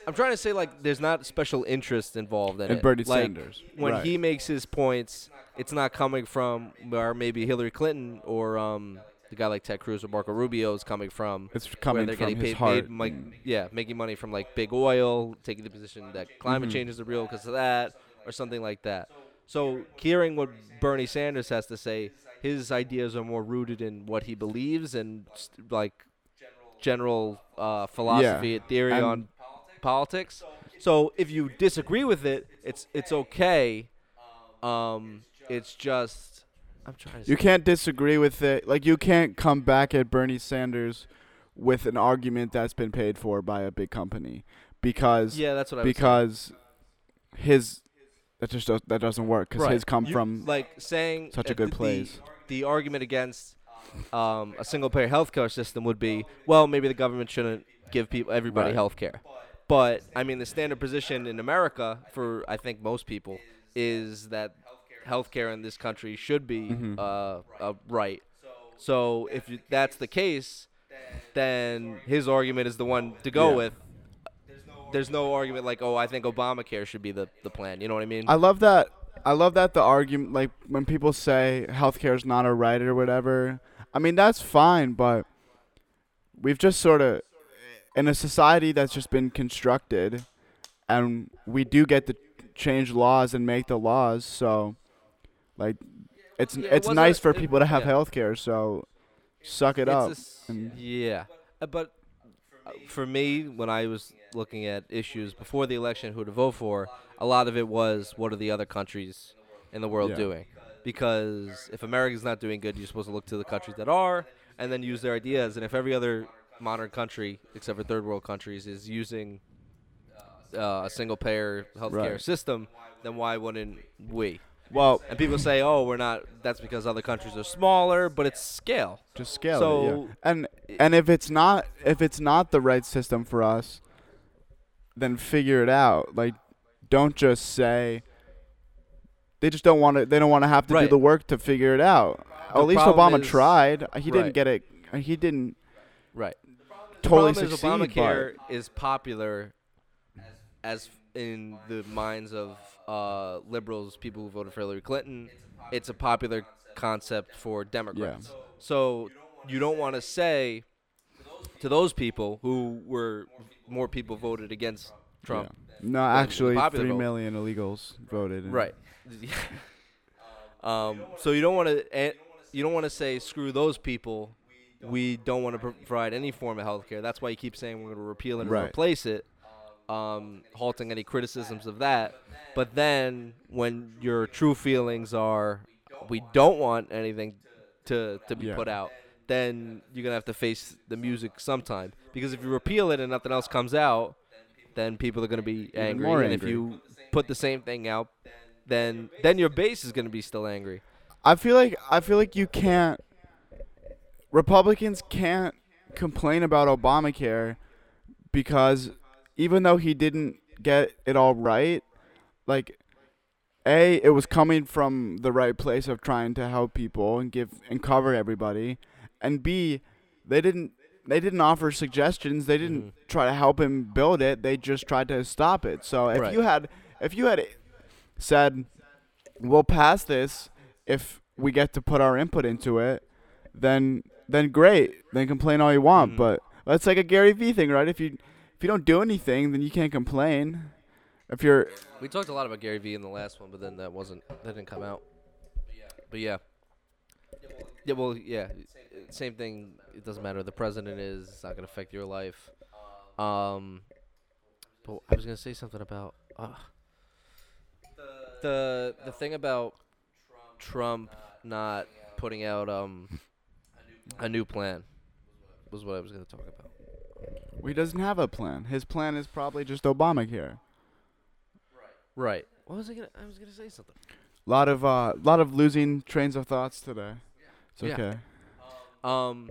I'm trying to say like there's not special interest involved in And it. Bernie like, Sanders. When Right. he makes his points, it's not coming from where maybe Hillary Clinton or um the guy like Ted Cruz or Marco Rubio is coming from. It's coming they're from getting his paid, heart. paid like yeah, making money from like big oil, taking the position that climate Mhm. change is real because of that, or something like that. So hearing what Bernie Sanders has to say, his ideas are more rooted in what he believes and like general uh, philosophy and theory And- on politics. So if you disagree with it, it's it's okay. Um, it's just I'm trying to. You can't disagree with it. Like you can't come back at Bernie Sanders with an argument that's been paid for by a big company because Yeah, that's what I. because his that just does, that doesn't work because Right. his come You- from like saying such a good the- place. The, the argument against um, a single payer healthcare system would be, well, maybe the government shouldn't give people everybody Right. health care. But I mean, the standard position in America for I think most people is that healthcare in this country should be Mhm. uh, a right. So if you, that's the case, then his argument is the one to go Yeah. with. There's no argument like, oh, I think Obamacare should be the, the plan. You know what I mean? I love that. I love that the argument, like when people say healthcare is not a right or whatever. I mean that's fine, but we've just sort of in a society that's just been constructed, and we do get to change laws and make the laws. So, like, it's Yeah, it's wasn't nice for it- people to have yeah. healthcare. So, suck it It's up. a yeah, Uh, but uh, for me, when I was looking at issues before the election, who to vote for, a lot of it was what are the other countries in the world Yeah. doing? Because if America's not doing good, you're supposed to look to the countries that are, and then use their ideas. And if every other modern country, except for third world countries, is using uh, a single payer healthcare Right. system, then why wouldn't we? Well, And people say, "Oh, we're not." That's because other countries are smaller, but it's scale. just scale it. So, Yeah. And and if it's not if it's not the right system for us, then figure it out. Like, don't just say. They just don't want to. They don't want to have to do the work to figure it out. The At least Obama is- tried. He didn't get it. He didn't Right. totally the succeed. is Obamacare is popular as in the minds of uh, liberals, people who voted for Hillary Clinton. It's a popular concept for Democrats. So you don't want to say to those people who were more people voted against Trump. yeah. No, actually, three vote. million illegals voted. and- Right. um, so you don't want to you don't want to say screw those people. We don't want to provide any form of health care. That's why you keep saying we're going to repeal it and Right. replace it, um, halting any criticisms of that. But then when your true feelings are we don't want anything to to be Yeah. put out, then you're gonna have to face the music sometime. Because if you repeal it and nothing else comes out, then people are gonna be angry. more and angry. if you put the same thing out, then then your base is gonna be still angry. I feel like I feel like you can't Republicans can't complain about Obamacare because even though he didn't get it all right, like A, it was coming from the right place of trying to help people and give and cover everybody. And B, they didn't they didn't offer suggestions. They didn't Mhm. try to help him build it. They just tried to stop it. So if Right. you had if you had said we'll pass this if we get to put our input into it, then then great. Then complain all you want. Mhm. But that's like a Gary Vee thing, right? If you if you don't do anything, then you can't complain. If you're We talked a lot about Gary Vee in the last one, but then that wasn't that didn't come out. But yeah. Yeah, well, yeah. Same thing. It doesn't matter. who The president is. It's not gonna affect your life. Um. But I was gonna say something about uh, the the thing about Trump not putting out um a new plan was what I was gonna talk about. Well, he doesn't have a plan. His plan is probably just Obamacare. Right. What was I gonna? I was gonna say something. A lot of uh, lot of losing trains of thoughts today. It's Yeah. okay. Um.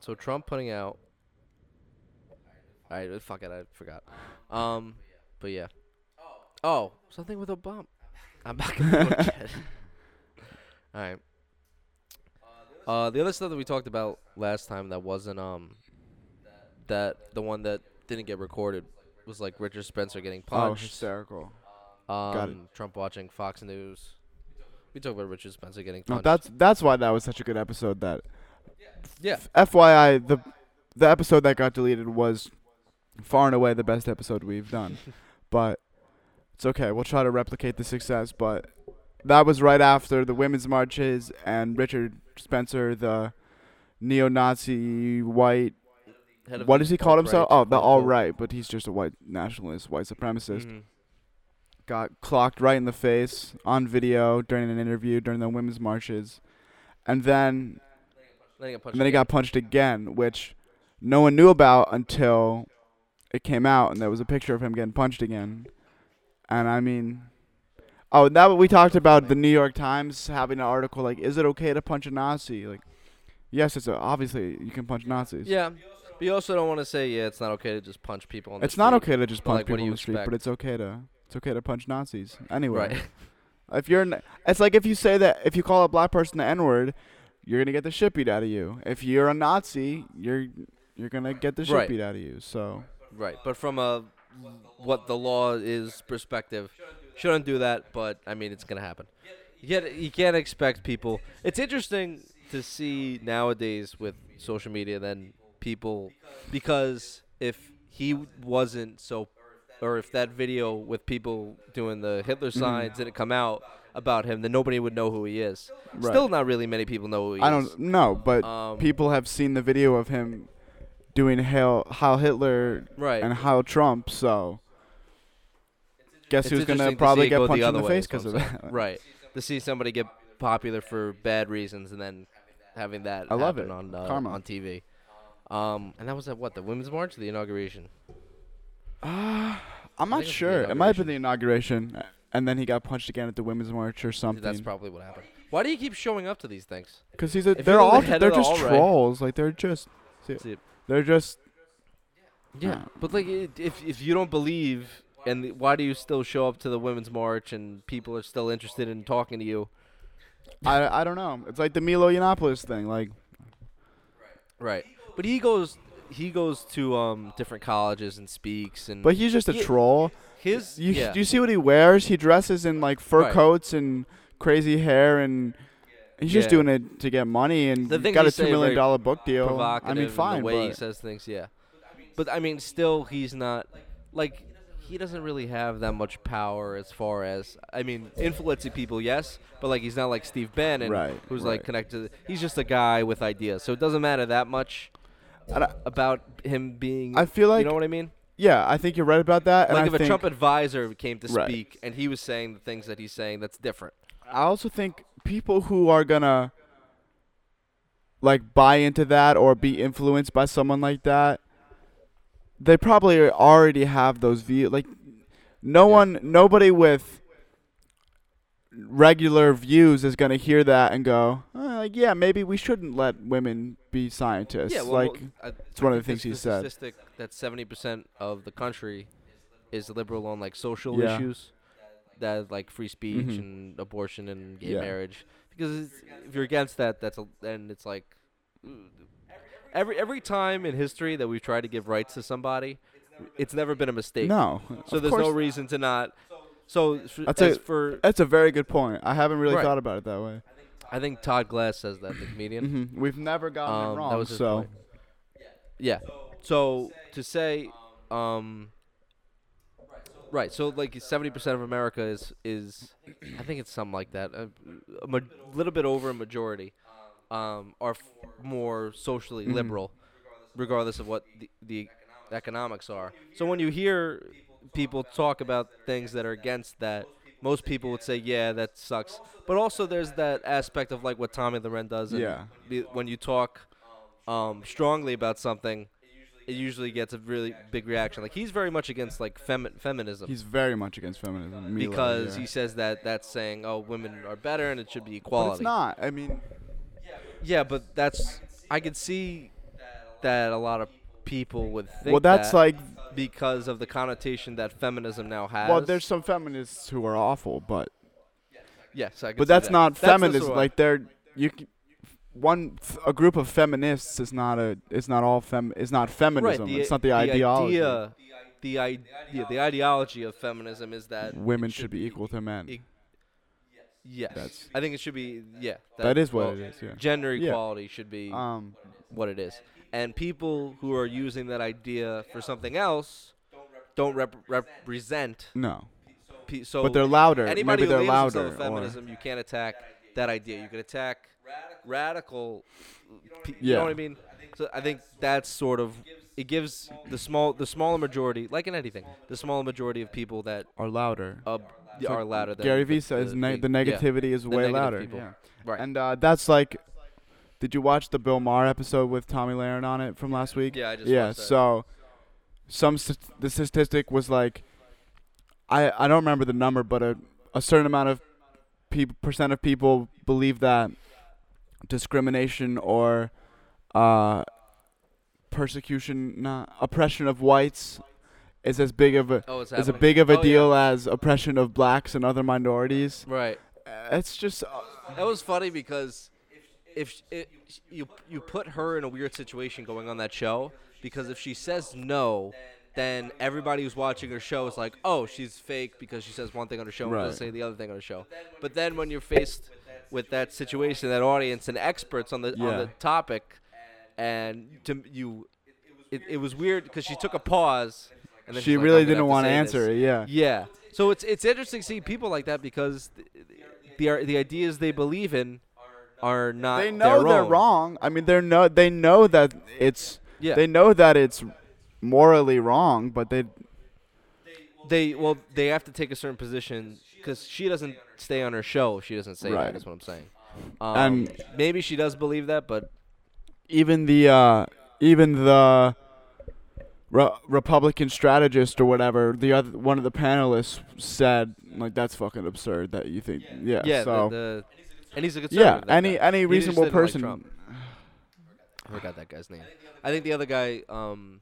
So Trump putting out. Alright, fuck it, I forgot. Um, but yeah. Oh, something with a bump. I'm back in the. All right. Uh, the other stuff that we talked about last time that wasn't um, that the one that didn't get recorded was like Richard Spencer getting Oh, punched. hysterical. um, got it. Trump watching Fox News. We talked about Richard Spencer getting No, that's that's why that was such a good episode. That yeah. FYI, the the episode that got deleted was far and away the best episode we've done. but it's okay. We'll try to replicate the success. But that was right after the women's marches and Richard Spencer, the neo-Nazi white. Head of What does he call himself? alt-right Oh, the all right, but he's just a white nationalist, white supremacist. Mhm. Got clocked right in the face on video during an interview during the women's marches, and then Then he got punched and then he again. got punched again, which no one knew about until it came out, and there was a picture of him getting punched again. And I mean, oh, now we talked about the New York Times having an article like, "Is it okay to punch a Nazi?" Like, yes, it's a, obviously you can punch Nazis. Yeah, but you also don't want to say yeah, it's not okay to just punch people on the It's not street. okay to just punch like, people on the street, but it's okay to it's okay to punch Nazis anyway. Right. If you're, it's like if you say that if you call a black person the N word, you're gonna get the shit beat out of you. If you're a Nazi, you're you're gonna get the shit Right. beat out of you. So Right, but from a what the law is perspective, shouldn't do that. But I mean, it's gonna happen. You you can't expect people. It's interesting to see nowadays with social media then people because if he wasn't so, or if that video with people doing the Hitler signs didn't come out about him, then nobody would know who he is. Right. Still, not really many people know who he I is. don't know, but Um, people have seen the video of him doing Hail Heil Hitler right. and Heil Trump. So guess It's who's gonna probably get go the punched in the face because of that? right. To see somebody get popular for bad reasons and then having that I love happen it. on uh, Karma. on TV. Um, and that was at what the women's march, or the inauguration. Ah, I'm not it was the sure. It might have been the inauguration, and then he got punched again at the women's march or something. That's probably what happened. Why do you keep showing up to these things? Because he's a, If they're you're the all head they're the just trolls. Like they're just See, they're just yeah, Yeah. but like, it, if if you don't believe, and the- why do you still show up to the women's march and people are still interested in talking to you? I I don't know. It's like the Milo Yiannopoulos thing. Like Right. But he goes he goes to um different colleges and speaks and but he's just a He- troll. his You yeah. do you see what he wears? He dresses in like fur Right. coats and crazy hair and he's just Yeah. doing it to get money and The things got a two million very book deal. provocative I mean, in fine, the way he but says things, yeah. But I mean, still, he's not like he doesn't really have that much power as far as I mean, influencing people, yes, but like he's not like Steve Bannon, Right, who's like right. connected. He's just a guy with ideas, so it doesn't matter that much about him being. I feel like you know what I mean? yeah, I think you're right about that. Like I if a think, Trump advisor came to Right. speak and he was saying the things that he's saying, that's different. I also think people who are gonna like buy into that or be influenced by someone like that, they probably already have those views. Like, no Yeah. one, nobody with regular views is gonna hear that and go, uh, like, yeah, maybe we shouldn't let women be scientists. Yeah, well, like, well, I, it's one of the things he said. statistic that seventy percent of the country is liberal on like social Yeah. issues, that like free speech Mhm. and abortion and gay Yeah. marriage. Because it's, if you're against that, that's a, then it's like every every time in history that we've tried to give rights to somebody, it's never been a mistake. No. So there's no reason to not. So That's as a- for That's a very good point. I haven't really Right. thought about it that way. I think Todd Glass says that the comedian. hmm We've never gotten Um, it that wrong. was his so point. Yeah. So to say, um, right. So like seventy percent of America is is, I think it's something like that. A, a ma- little bit over a majority, um, are f- more socially Mhm. liberal, regardless of what the, the economics are. So when you hear people talk about things that are against that, most people would say, "Yeah, that sucks." But also, there's that aspect of like what Tomi Lahren does. And Yeah. when you talk um, strongly about something, it usually gets a really big reaction. Like he's very much against like femi- feminism he's very much against feminism. Milo, because yeah. he says that that's saying, "Oh, women are better and it should be But equality." it's not. I mean, Yeah, but that's I could see that a lot of people would think. well, that's that like. Because of the connotation that feminism now has. Well, there's some feminists who are awful, but yes, I but that's that. not That's the feminism. Like they're you. c- One a group of feminists is not a is not all fem is not right, feminism. the, it's not the, ideology. Idea, the idea, the ideology of feminism is that Women it should be equal to men. e- Yes, That's- I think it should be. Yeah, that is what well, it is. Yeah. Gender Yeah. equality should be Um. what it is, and people who are using that idea for something else don't rep- represent. No. So But they're louder. Anybody Maybe they're who louder. feminism, you can't attack that idea. You can attack radical. pe- You Yeah. know what I mean? So I think that's sort of it gives the small the smaller majority, like in anything, the smaller majority of people that are louder. uh, are louder than Gary Vee says the, ne- the yeah, negativity is the way louder. Yeah. right. And uh, that's like, did you watch the Bill Maher episode with Tomi Lahren on it from last week? yeah, I just yeah. So, some st- the statistic was like, I I don't remember the number, but a a certain amount of people percent of people believe that discrimination or uh persecution, not oppression of whites, is as big of a oh, is a big of a Oh, yeah. deal as oppression of blacks and other minorities. Right. It's just uh, That was funny because if it, you you put her in a weird situation going on that show because if she says no, then everybody who's watching her show is like, oh, she's fake because she says one thing on her show and Right. doesn't say the other thing on her show. But then when you're faced with that situation, that audience and experts on the on the topic, and to you, it, it was weird because she took a pause. And then she like, really didn't want to answer this." it. Yeah. Yeah. So it's it's interesting to see people like that because the the, the ideas they believe in are not. they know they're own. wrong. I mean, they're no, they know that it's Yeah. they know that it's morally wrong, but they they well they have to take a certain position because she doesn't stay on her show. She doesn't say Right. that. That's what I'm saying. Um, And- maybe she does believe that, but even the uh, even the re- Republican strategist or whatever, the other one of the panelists said like that's fucking absurd that you think yeah. yeah. so the, the and he's a yeah, conservative. that any guy. any reasonable like person. Trump. I forgot that guy's name. I think the other guy. Um,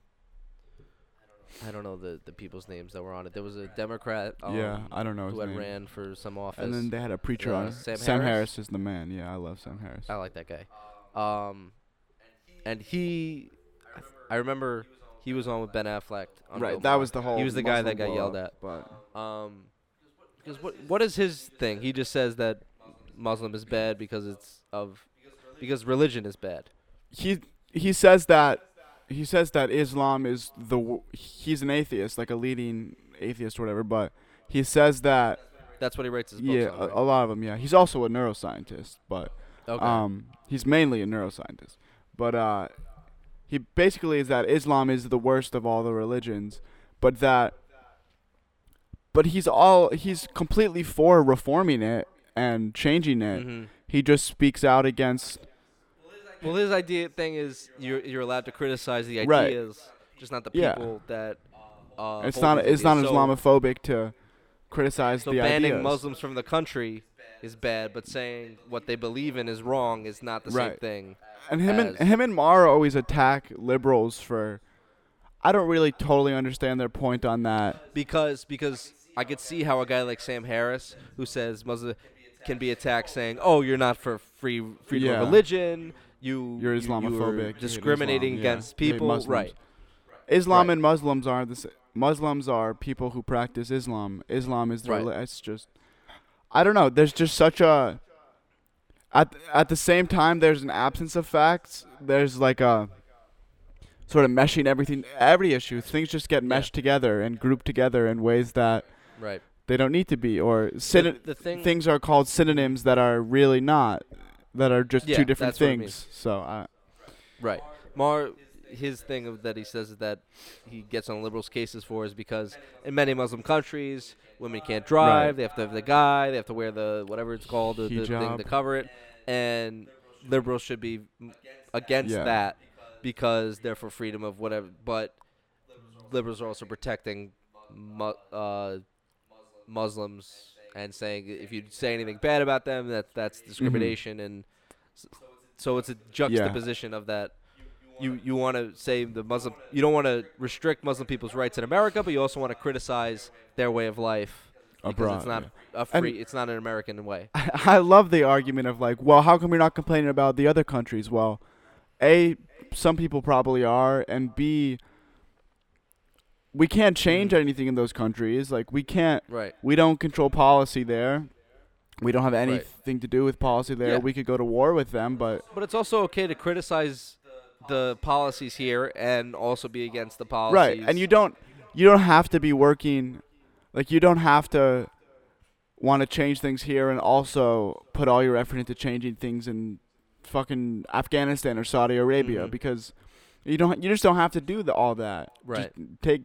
I don't know the the people's names that were on it. There was a Democrat. Um, yeah, I don't know who had name. ran for some office. and then they had a preacher Uh, on it. Sam Harris? Harris is the man. Yeah, I love Sam Harris. I like that guy. Um, and he, I remember he was on with Ben Affleck. On Right, Bill that was the whole. He was the guy that got yelled at. But Um, because what what is his thing? He just says that Muslim is bad because it's of because religion is bad. he he says that he says that Islam is the he's an atheist, like a leading atheist or whatever. But he says that That's what he writes his books yeah, on. a, right? a lot of them. Yeah, he's also a neuroscientist, but okay. um, he's mainly a neuroscientist. But uh, he basically is that Islam is the worst of all the religions, but that but he's all he's completely for reforming it and changing it. hmm He just speaks out against Well, his idea thing is you're you're allowed to criticize the Right. ideas, just not the people Yeah. that. Uh, it's not it's not. So- Islamophobic to criticize So the banning ideas. Muslims from the country is bad, but saying what they believe in is wrong is not the same Right. thing. and him and him and Maher always attack liberals for. I don't really totally understand their point on that. Because because I could see how a guy like Sam Harris, who says Muslim can be attacked, saying, "Oh, you're not for free freedom Yeah. of religion. you You're you- you Islamophobic. are discriminating Islam, against hate people, right? Islam Right. and Muslims are the s- Muslims are people who practice Islam. Islam is the Right. it's just I don't know. There's just such a at at the same time there's an absence of facts. There's like a sort of meshing everything every issue. Things just get Yeah. meshed together and grouped together in ways that Right. They don't need to be or syn- the thing- things are called synonyms that are really not that are just Yeah, two different that's what it things. means. So I Right. Maher, his thing of that he says that he gets on liberals' cases for is because in many Muslim countries, women can't drive. Right. They have to have the guy. They have to wear the whatever it's called, the, the thing Hijab. to cover it. And liberals should be m- against Yeah. that because they're for freedom of whatever. But liberals are also protecting mu- uh, Muslims and saying if you say anything bad about them, that that's Mm-hmm. discrimination and. s- So it's a juxtaposition of that you you want to say the Muslim you don't want to restrict Muslim people's rights in America, but you also want to criticize their way of life because abroad. it's not yeah. a And- free it's not an American way. I love the argument of like, well, how come you're not complaining about the other countries? Well, a some people probably are, and b we can't change Mm-hmm. anything in those countries. Like we can't, Right. we don't control policy there. We don't have anything to do with policy there. Yeah. We could go to war with them, but But it's also okay to criticize the policies here and also be against the policies. right. And you don't, you don't have to be working, like you don't have to want to change things here and also put all your effort into changing things in fucking Afghanistan or Saudi Arabia Mhm. because you don't you just don't have to do the, all that. Right. Just take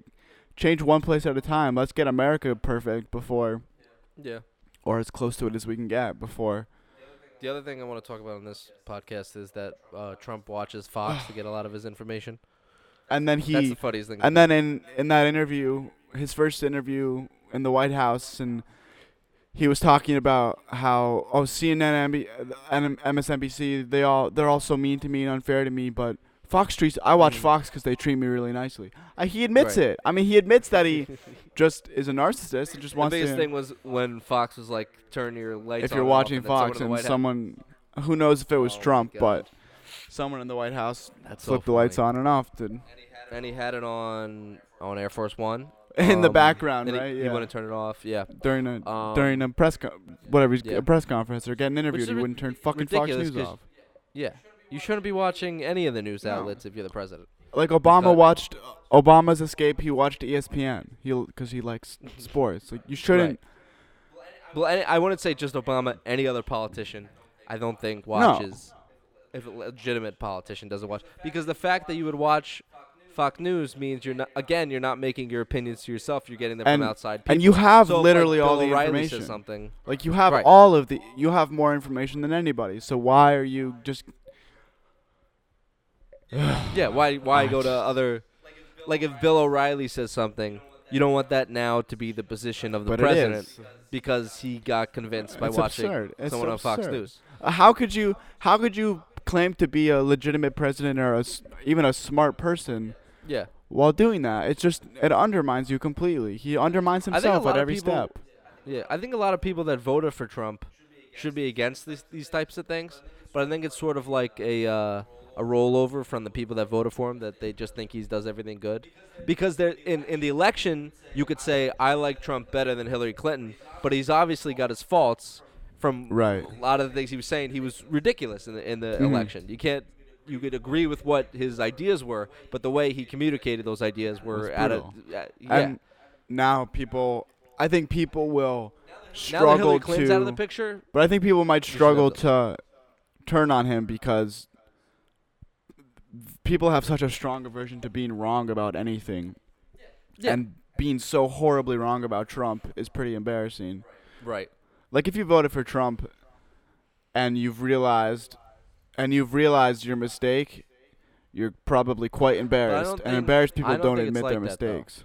change one place at a time. Let's get America perfect before Yeah. or as close to it as we can get before. The other thing I want to talk about on this podcast is that uh, Trump watches Fox to get a lot of his information. And then he. That's the funniest thing. and then in in that interview, his first interview in the White House and he was talking about how oh CNN, MB, and MSNBC, they all they're all so mean to me and unfair to me, but Fox treats I watch Mhm. Fox because they treat me really nicely. Uh, he admits Right. it. I mean, he admits that he just is a narcissist and just wants. the biggest to. thing was when Fox was like, "Turn your lights." if on you're watching and then someone Fox and White House- someone, who knows if it was Oh Trump, but someone in the White House That's so flipped the lights on and off to, and he had it on on Air Force One in the Um, background, and he- right? he, yeah. wouldn't turn it off. Yeah, during a um, during a press co- whatever he's yeah. a press conference or getting interviewed, he wouldn't turn fucking Fox News off. yeah. You shouldn't be watching any of the news outlets if you're the president. Like Obama Because- watched Obama's escape. He watched ESPN. He because he likes sports. Like you shouldn't. Well, any, I wouldn't say just Obama. Any other politician, I don't think watches. If a legitimate politician doesn't watch, because the fact that you would watch Fox News means you're not. Again, you're not making your opinions to yourself. You're getting them And- from outside people. And you have So if, like, literally all Bill the O'Reilly information. Says something. Like you have Right. all of the. You have more information than anybody. So why are you just? Yeah, why why go to other like if Bill O'Reilly says something, you don't want that now to be the position of the but president is. because he got convinced by It's watching absurd. It's someone on Fox absurd. News. Uh, How could you? How could you claim to be a legitimate president or a s even a smart person Yeah. while doing that? It's just it undermines you completely. He undermines I think a himself lot at of every people- step. Yeah, I think a lot of people that voted for Trump should be against these these types of things, but I think it's sort of like a uh, a rollover from the people that voted for him that they just think he does everything good. Because they're in in the election, you could say I like Trump better than Hillary Clinton, but he's obviously got his faults from Right. a lot of the things he was saying. He was ridiculous in the in the Mhm. election. You can't you could agree with what his ideas were, but the way he communicated those ideas were a brutal. uh, yeah. And now people, I think people will now that struggle Hillary Clinton's to. out of the picture, but I think people might struggle to turn on him because people have such a strong aversion to being wrong about anything, Yeah. and being so horribly wrong about Trump is pretty embarrassing. right? Like if you voted for Trump, and you've realized, and you've realized your mistake. You're probably quite embarrassed, and embarrassed people don't don't admit their like that, though. mistakes.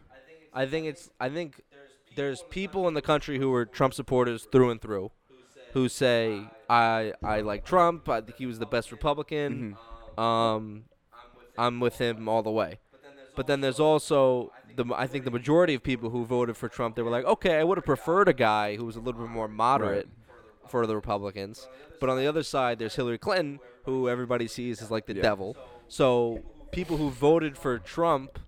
I think it's I think there's people in the country who are Trump supporters through and through, who say I I like Trump. I think he was the best Republican. Mhm. Um, I'm with him all the way. But then there's also the I think the majority of people who voted for Trump. They were like, okay, I would have preferred a guy who was a little bit more moderate for the Republicans. But on the other side, there's Hillary Clinton, who everybody sees as like the Yeah. devil. So people who voted for Trump,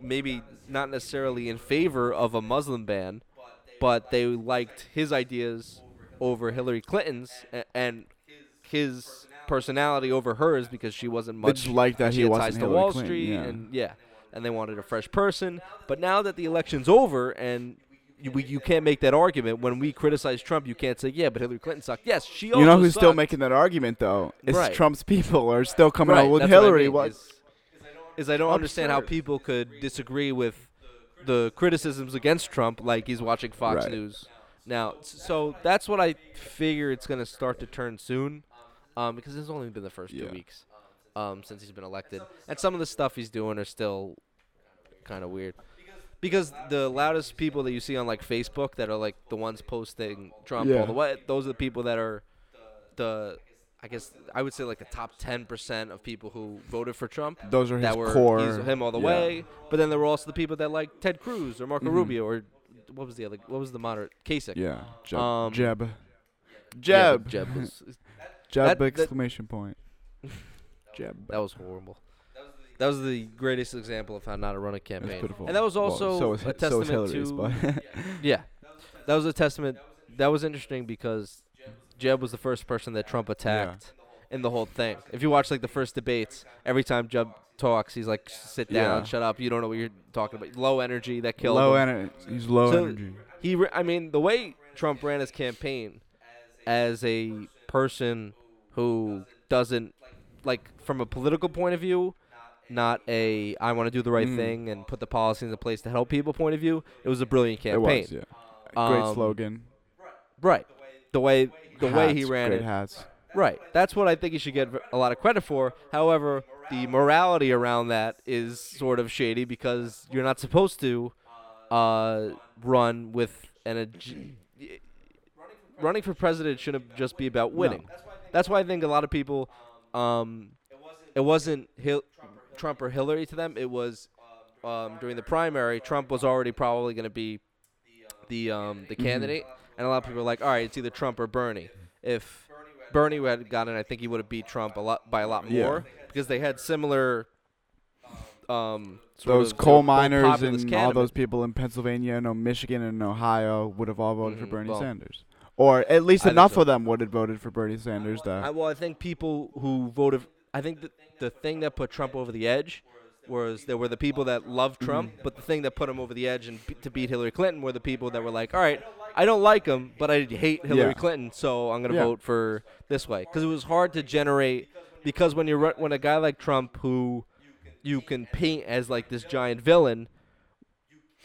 maybe not necessarily in favor of a Muslim ban, but they liked his ideas over Hillary Clinton's a- and his personality over hers because she wasn't They much just like that she he wasn't ties to Hillary Wall Clinton, Street yeah. and yeah, and they wanted a fresh person. But now that the election's over and you, we, you can't make that argument when we criticize Trump, you can't say yeah, but Hillary Clinton sucked. Yes, she. You know also who's still making that argument though? It's Right. Trump's people are still coming right, out with that's what I Hillary. mean, What? Is, is I don't understand how people could disagree with the criticisms against Trump like he's watching Fox Right. News. Now, so that's what I figure it's going to start to turn soon, um, because it's only been the first Yeah. two weeks um, since he's been elected, and some of the stuff he's doing are still kind of weird. Because the loudest people that you see on like Facebook that are like the ones posting Trump Yeah. all the way, those are the people that are the, I guess I would say like the top ten percent of people who voted for Trump Those are his that were core. he's him all the yeah. way. But then there were also the people that like Ted Cruz or Marco Mhm. Rubio or what was the other? What was the moderate? Kasich. Yeah. Jeb. Um, Jeb. Jeb. Jeb was Jeb that- that- exclamation point. Jeb. that was horrible. That was the greatest example of how not to run a campaign. And that was Well, also so is, a testament Hillary's, to yeah, that was a testament. That was interesting because Jeb was the first person that Trump attacked in the whole thing. If you watch like the first debates, every time Jeb talks, he's like, "Sit down, Yeah. shut up. You don't know what you're talking about. Low energy that killed low him." energy. He's low So- energy. he re- I mean the way Trump ran his campaign as a person who doesn't like from a political point of view not a I want to do the right Mm. thing and put the policies in place to help people point of view it was a brilliant campaign. It was, yeah. Great Um, slogan. right the way the way he ran great it hats. right that's what I think he should get a lot of credit for however the morality around that is sort of shady because you're not supposed to uh, run with an ag- running for president shouldn't just be about winning. That's why I think a lot of people, um, it wasn't Hil- Trump or Hillary to them. It was um, during the primary. Trump was already probably going to be the um, the Mhm. candidate, and a lot of people were like, "All right, it's either Trump or Bernie." If Bernie had gotten, it, I think he would have beat Trump a lot by a lot Yeah. more because they had similar. Um, Those of- coal they were miners populist and all those people in Pennsylvania, no Michigan and Ohio would have all voted for Mhm, Bernie well, Sanders. Or at least I enough so. of them would have voted for Bernie Sanders. I, That well, I think people who voted. I think the the thing that put Trump over the edge was there were the people that loved Trump, mm-hmm. but the thing that put him over the edge and be- to beat Hillary Clinton were the people that were like, all right, I don't like him, but I hate Hillary Yeah. Clinton, so I'm gonna Yeah. vote for this way because it was hard to generate because when you are when a guy like Trump who you can paint as like this giant villain,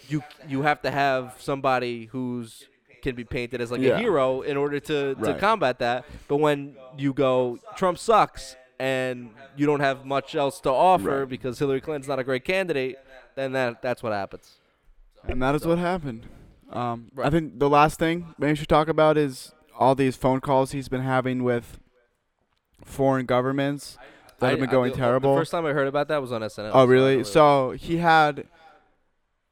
you you have to have somebody who's can be painted as like Yeah. a hero in order to, to Right. combat that. But when you go Trump sucks and you don't have much else to offer Right. because Hillary Clinton's not a great candidate, then that that's what happens. and that is what happened. Um, I think the last thing maybe we should talk about is all these phone calls he's been having with foreign governments that I- have been I- going the- terrible. The first time I heard about that was on SNL. Oh, really? So he had,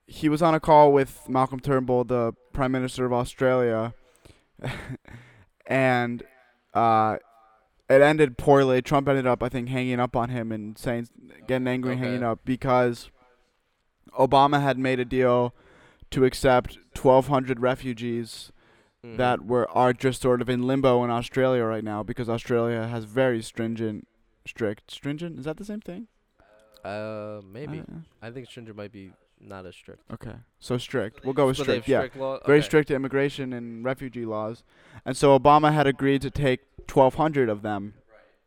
he was on a call with Malcolm Turnbull, the Prime Minister of Australia, and uh, it ended poorly. Trump ended up, I think, hanging up on him and saying, getting angry, and hanging up because Obama had made a deal to accept 1,200 refugees Mhm. that were are just sort of in limbo in Australia right now because Australia has very stringent, strict, stringent. Is that the same thing? Uh, maybe. Uh, I think stringent might be not as strict. Okay, so strict. We'll go with So strict. Yeah, strict law? very strict immigration and refugee laws, and so Obama had agreed to take 1,200 of them,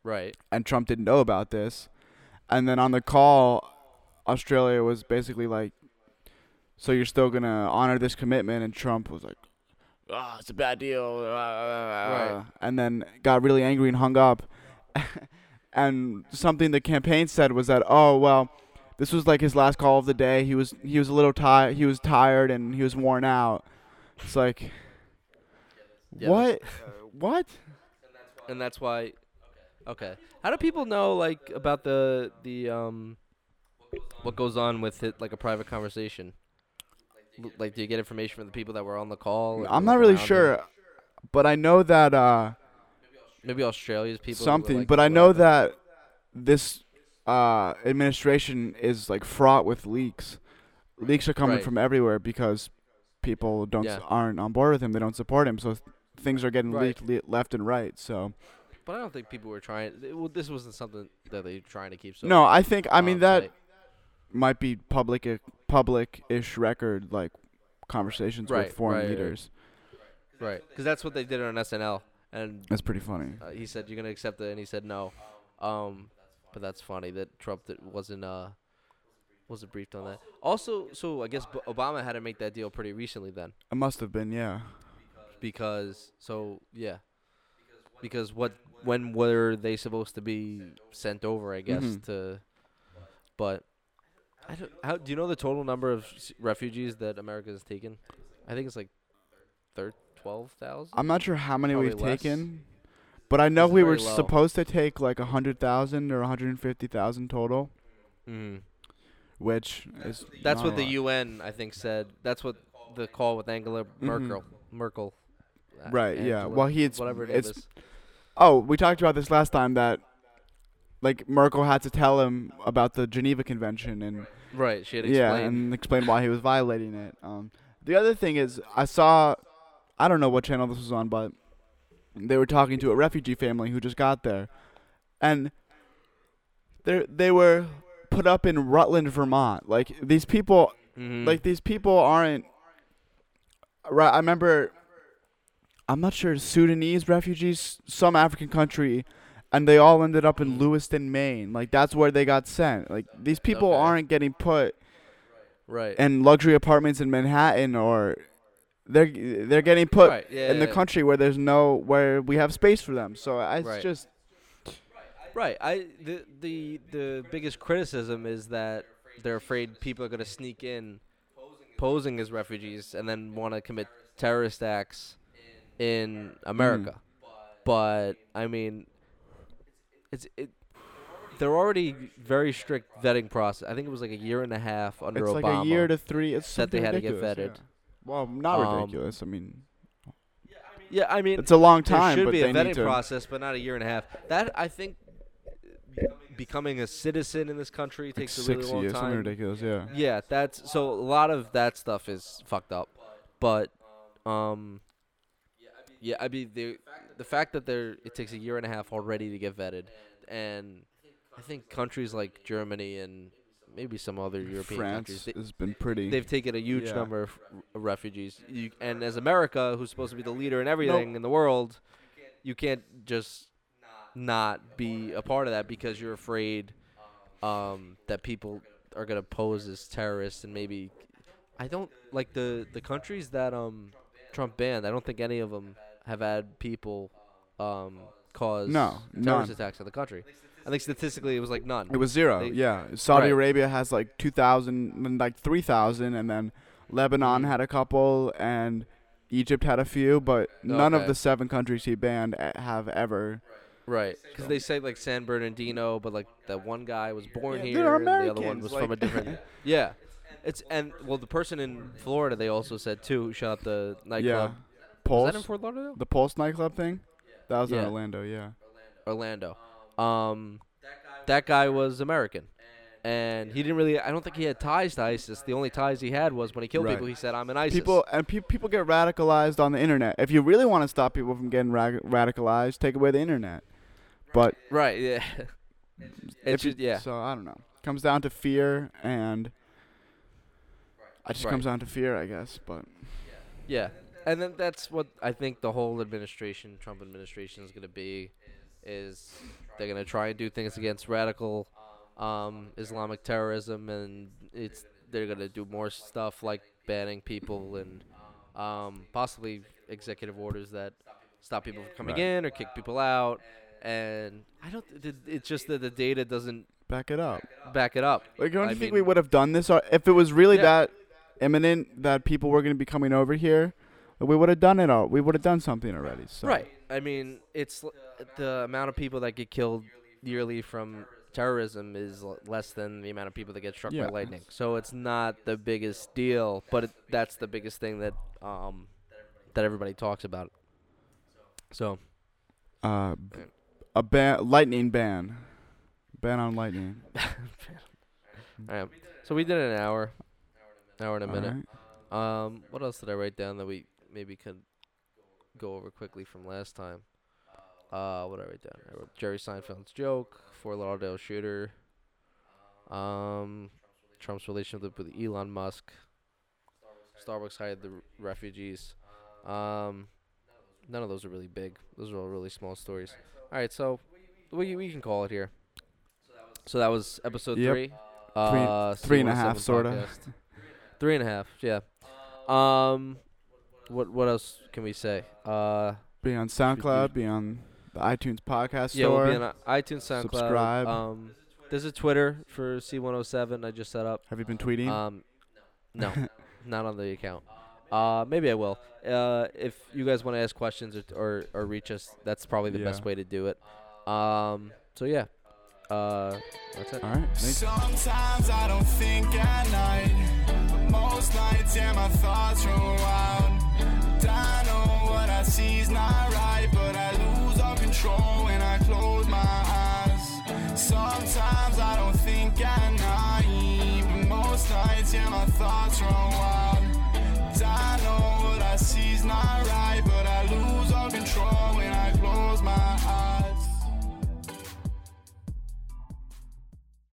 Right. and Trump didn't know about this, and then on the call, Australia was basically like, "So you're still gonna honor this commitment?" And Trump was like, "Ah, it's a bad deal," ah, ah, ah, Right. and then got really angry and hung up. and something the campaign said was that, "Oh well." This was like his last call of the day. He was he was a little tired. He was tired and he was worn out. It's like, Yeah, what? what? and that's why. Okay. How do people know like about the the um what goes on with it like a private conversation? L- Like, do you get information from the people that were on the call? I'm not really sure. them? but I know that uh, Maybe Australia's people. something. like but I know that this uh, administration is like fraught with leaks. Leaks are coming Right. from everywhere because people don't Yeah. aren't on board with him. They don't support him. So th- things are getting Right. leaked le- left and right. So But I don't think people were trying. Well, this wasn't something that they were trying to keep. So no, I think I mean um, that tight. might be public public-ish record like conversations Right, with foreign leaders. right? Because that's what they did on SNL, and That's pretty funny. uh, he said you're gonna accept it, and he said no. Um, but that's funny that Trump that wasn't uh wasn't briefed on that. Also, so I guess B- Obama had to make that deal pretty recently then, It must have been, yeah. because so yeah, because what when were they supposed to be sent over? I guess Mhm. to, but I don't. How do you know the total number of s- refugees that America has taken? I think it's like thir- twelve thousand. I'm not sure how many we've less. taken, but I know we were low. supposed to take like a hundred thousand or a hundred and fifty thousand total, Mm. which is That's not what a the lot. UN I think said. That's what the call with Angela Merkel. Merkel. uh, Mm-hmm. Right, yeah. Well, he- it's- whatever her it's- is. Oh, we talked about this last time that like Merkel had to tell him about the Geneva Convention and Right. She had yeah, and explain why he was violating it. Um, the other thing is I saw, I don't know what channel this was on, but they were talking to a refugee family who just got there, and they they were put up in Rutland, Vermont. Like these people, Mhm. like these people aren't. Right, I remember. I'm not sure Sudanese refugees, some African country, and they all ended up in Lewiston, Maine. Like that's where they got sent. Like these people Okay. aren't getting put right. in luxury apartments in Manhattan or they're they're getting put right. Yeah. in the yeah, country where there's no where we have space for them. So I, it's Right. just Right. I the the the biggest criticism is that they're afraid people are going to sneak in posing as refugees and then want to commit terrorist acts in America. Mm-hmm. But I mean it's it they're already very strict vetting process. I think it was like a year and a half under it's Obama. like a year to three. It's that they had to get vetted. Well, not Um, ridiculous. I mean, yeah, I mean it's a long there time, should but be a vetting process, but not a year and a half. That I think becoming a citizen in this country like takes a six really long years, something time. ridiculous. Yeah. Yeah, that's so a lot of that stuff is fucked up. But um yeah, I mean the the fact that there it takes a year and a half already to get vetted and I think countries like Germany and maybe some other European France countries they, has been pretty. they've taken a huge Yeah. number of r- refugees. You, and as America, who's supposed to be the leader in everything in the world, you can't just not be a part of that because you're afraid um, that people are gonna pose as terrorists and maybe I don't like the the countries that um Trump banned. I don't think any of them have had people um cause No, terrorist none. attacks in the country. I think statistically it was like none. It was zero. They- yeah. Saudi Right. Arabia has like 2,000, and like 3,000, and then Lebanon Mhm. had a couple, and Egypt had a few, but none of the seven countries he banned have ever. Right, because they say like San Bernardino, but like that one guy was born Yeah, here, they're and the other one Americans, was from a different. yeah, it's and well, the person in Florida they also said too who shot up the nightclub. Yeah. Was Pulse. that in Fort Lauderdale? the Pulse nightclub thing? That was in Yeah. Orlando, yeah. Orlando. Um, that guy was American, and he didn't really. I don't think he had ties to ISIS. The only ties he had was when he killed Right. people. He said, "I'm an ISIS." People and pe- people get radicalized on the internet. If you really want to stop people from getting ra- radicalized, take away the internet. But right? Yeah. if it's just, yeah. So I don't know. Comes down to fear and. It just Right. comes down to fear, I guess. But Yeah, and then that's what I think the whole administration, Trump administration, is going to be, is they're going to try and do things against radical um, Islamic terrorism, and it's they're going to do more stuff like banning people and um, possibly executive orders that stop people from coming Right. in or kick people out. And I don't. th- It's just that the data doesn't back it up. back it up. Like, don't I think mean- we would have done this or if it was really Yeah. that imminent that people were going to be coming over here? We would have done it all. We would have done something already. So. Right. I mean, it's the amount of people that get killed yearly from terrorism is l- less than the amount of people that get struck Yeah. by lightning. So it's not the biggest deal, but it, that's the biggest thing that um that everybody talks about. So Uh, a ban, lightning ban, ban on lightning. all right. So we did an hour, hour and a minute. Alright. Um, what else did I write down that we maybe could go over quickly from last time? Uh, what did I write down? I wrote Jerry Seinfeld's joke, Fort Lauderdale shooter, um, Trump's relationship with Elon Musk, Starbucks hired the refugees. Um, none of those are really big. Those are all really small stories. All right, so we we can call it here. So that was episode Yep. three. Uh, three and a C107 half, sorta. Three and a half, yeah. Um, what what else can we say? Uh, Be on SoundCloud. Be on the iTunes podcast yeah, store. we'll be on uh, iTunes, SoundCloud. Subscribe. Um, there's a Twitter for C107. I just set up. Have you been tweeting? Um, no, not on the account. Uh, maybe I will. Uh, if you guys want to ask questions or, or or reach us, that's probably the best way to do it. Um, so yeah. Uh, that's it. All right. Thanks. Sometimes I don't think at night, but most nights, yeah, my thoughts run wild down on what I see is not right, but I lose all control when I close my eyes. Sometimes I don't think I'm naive, but most nights, yeah, my thoughts run wild. I know what I see is not right.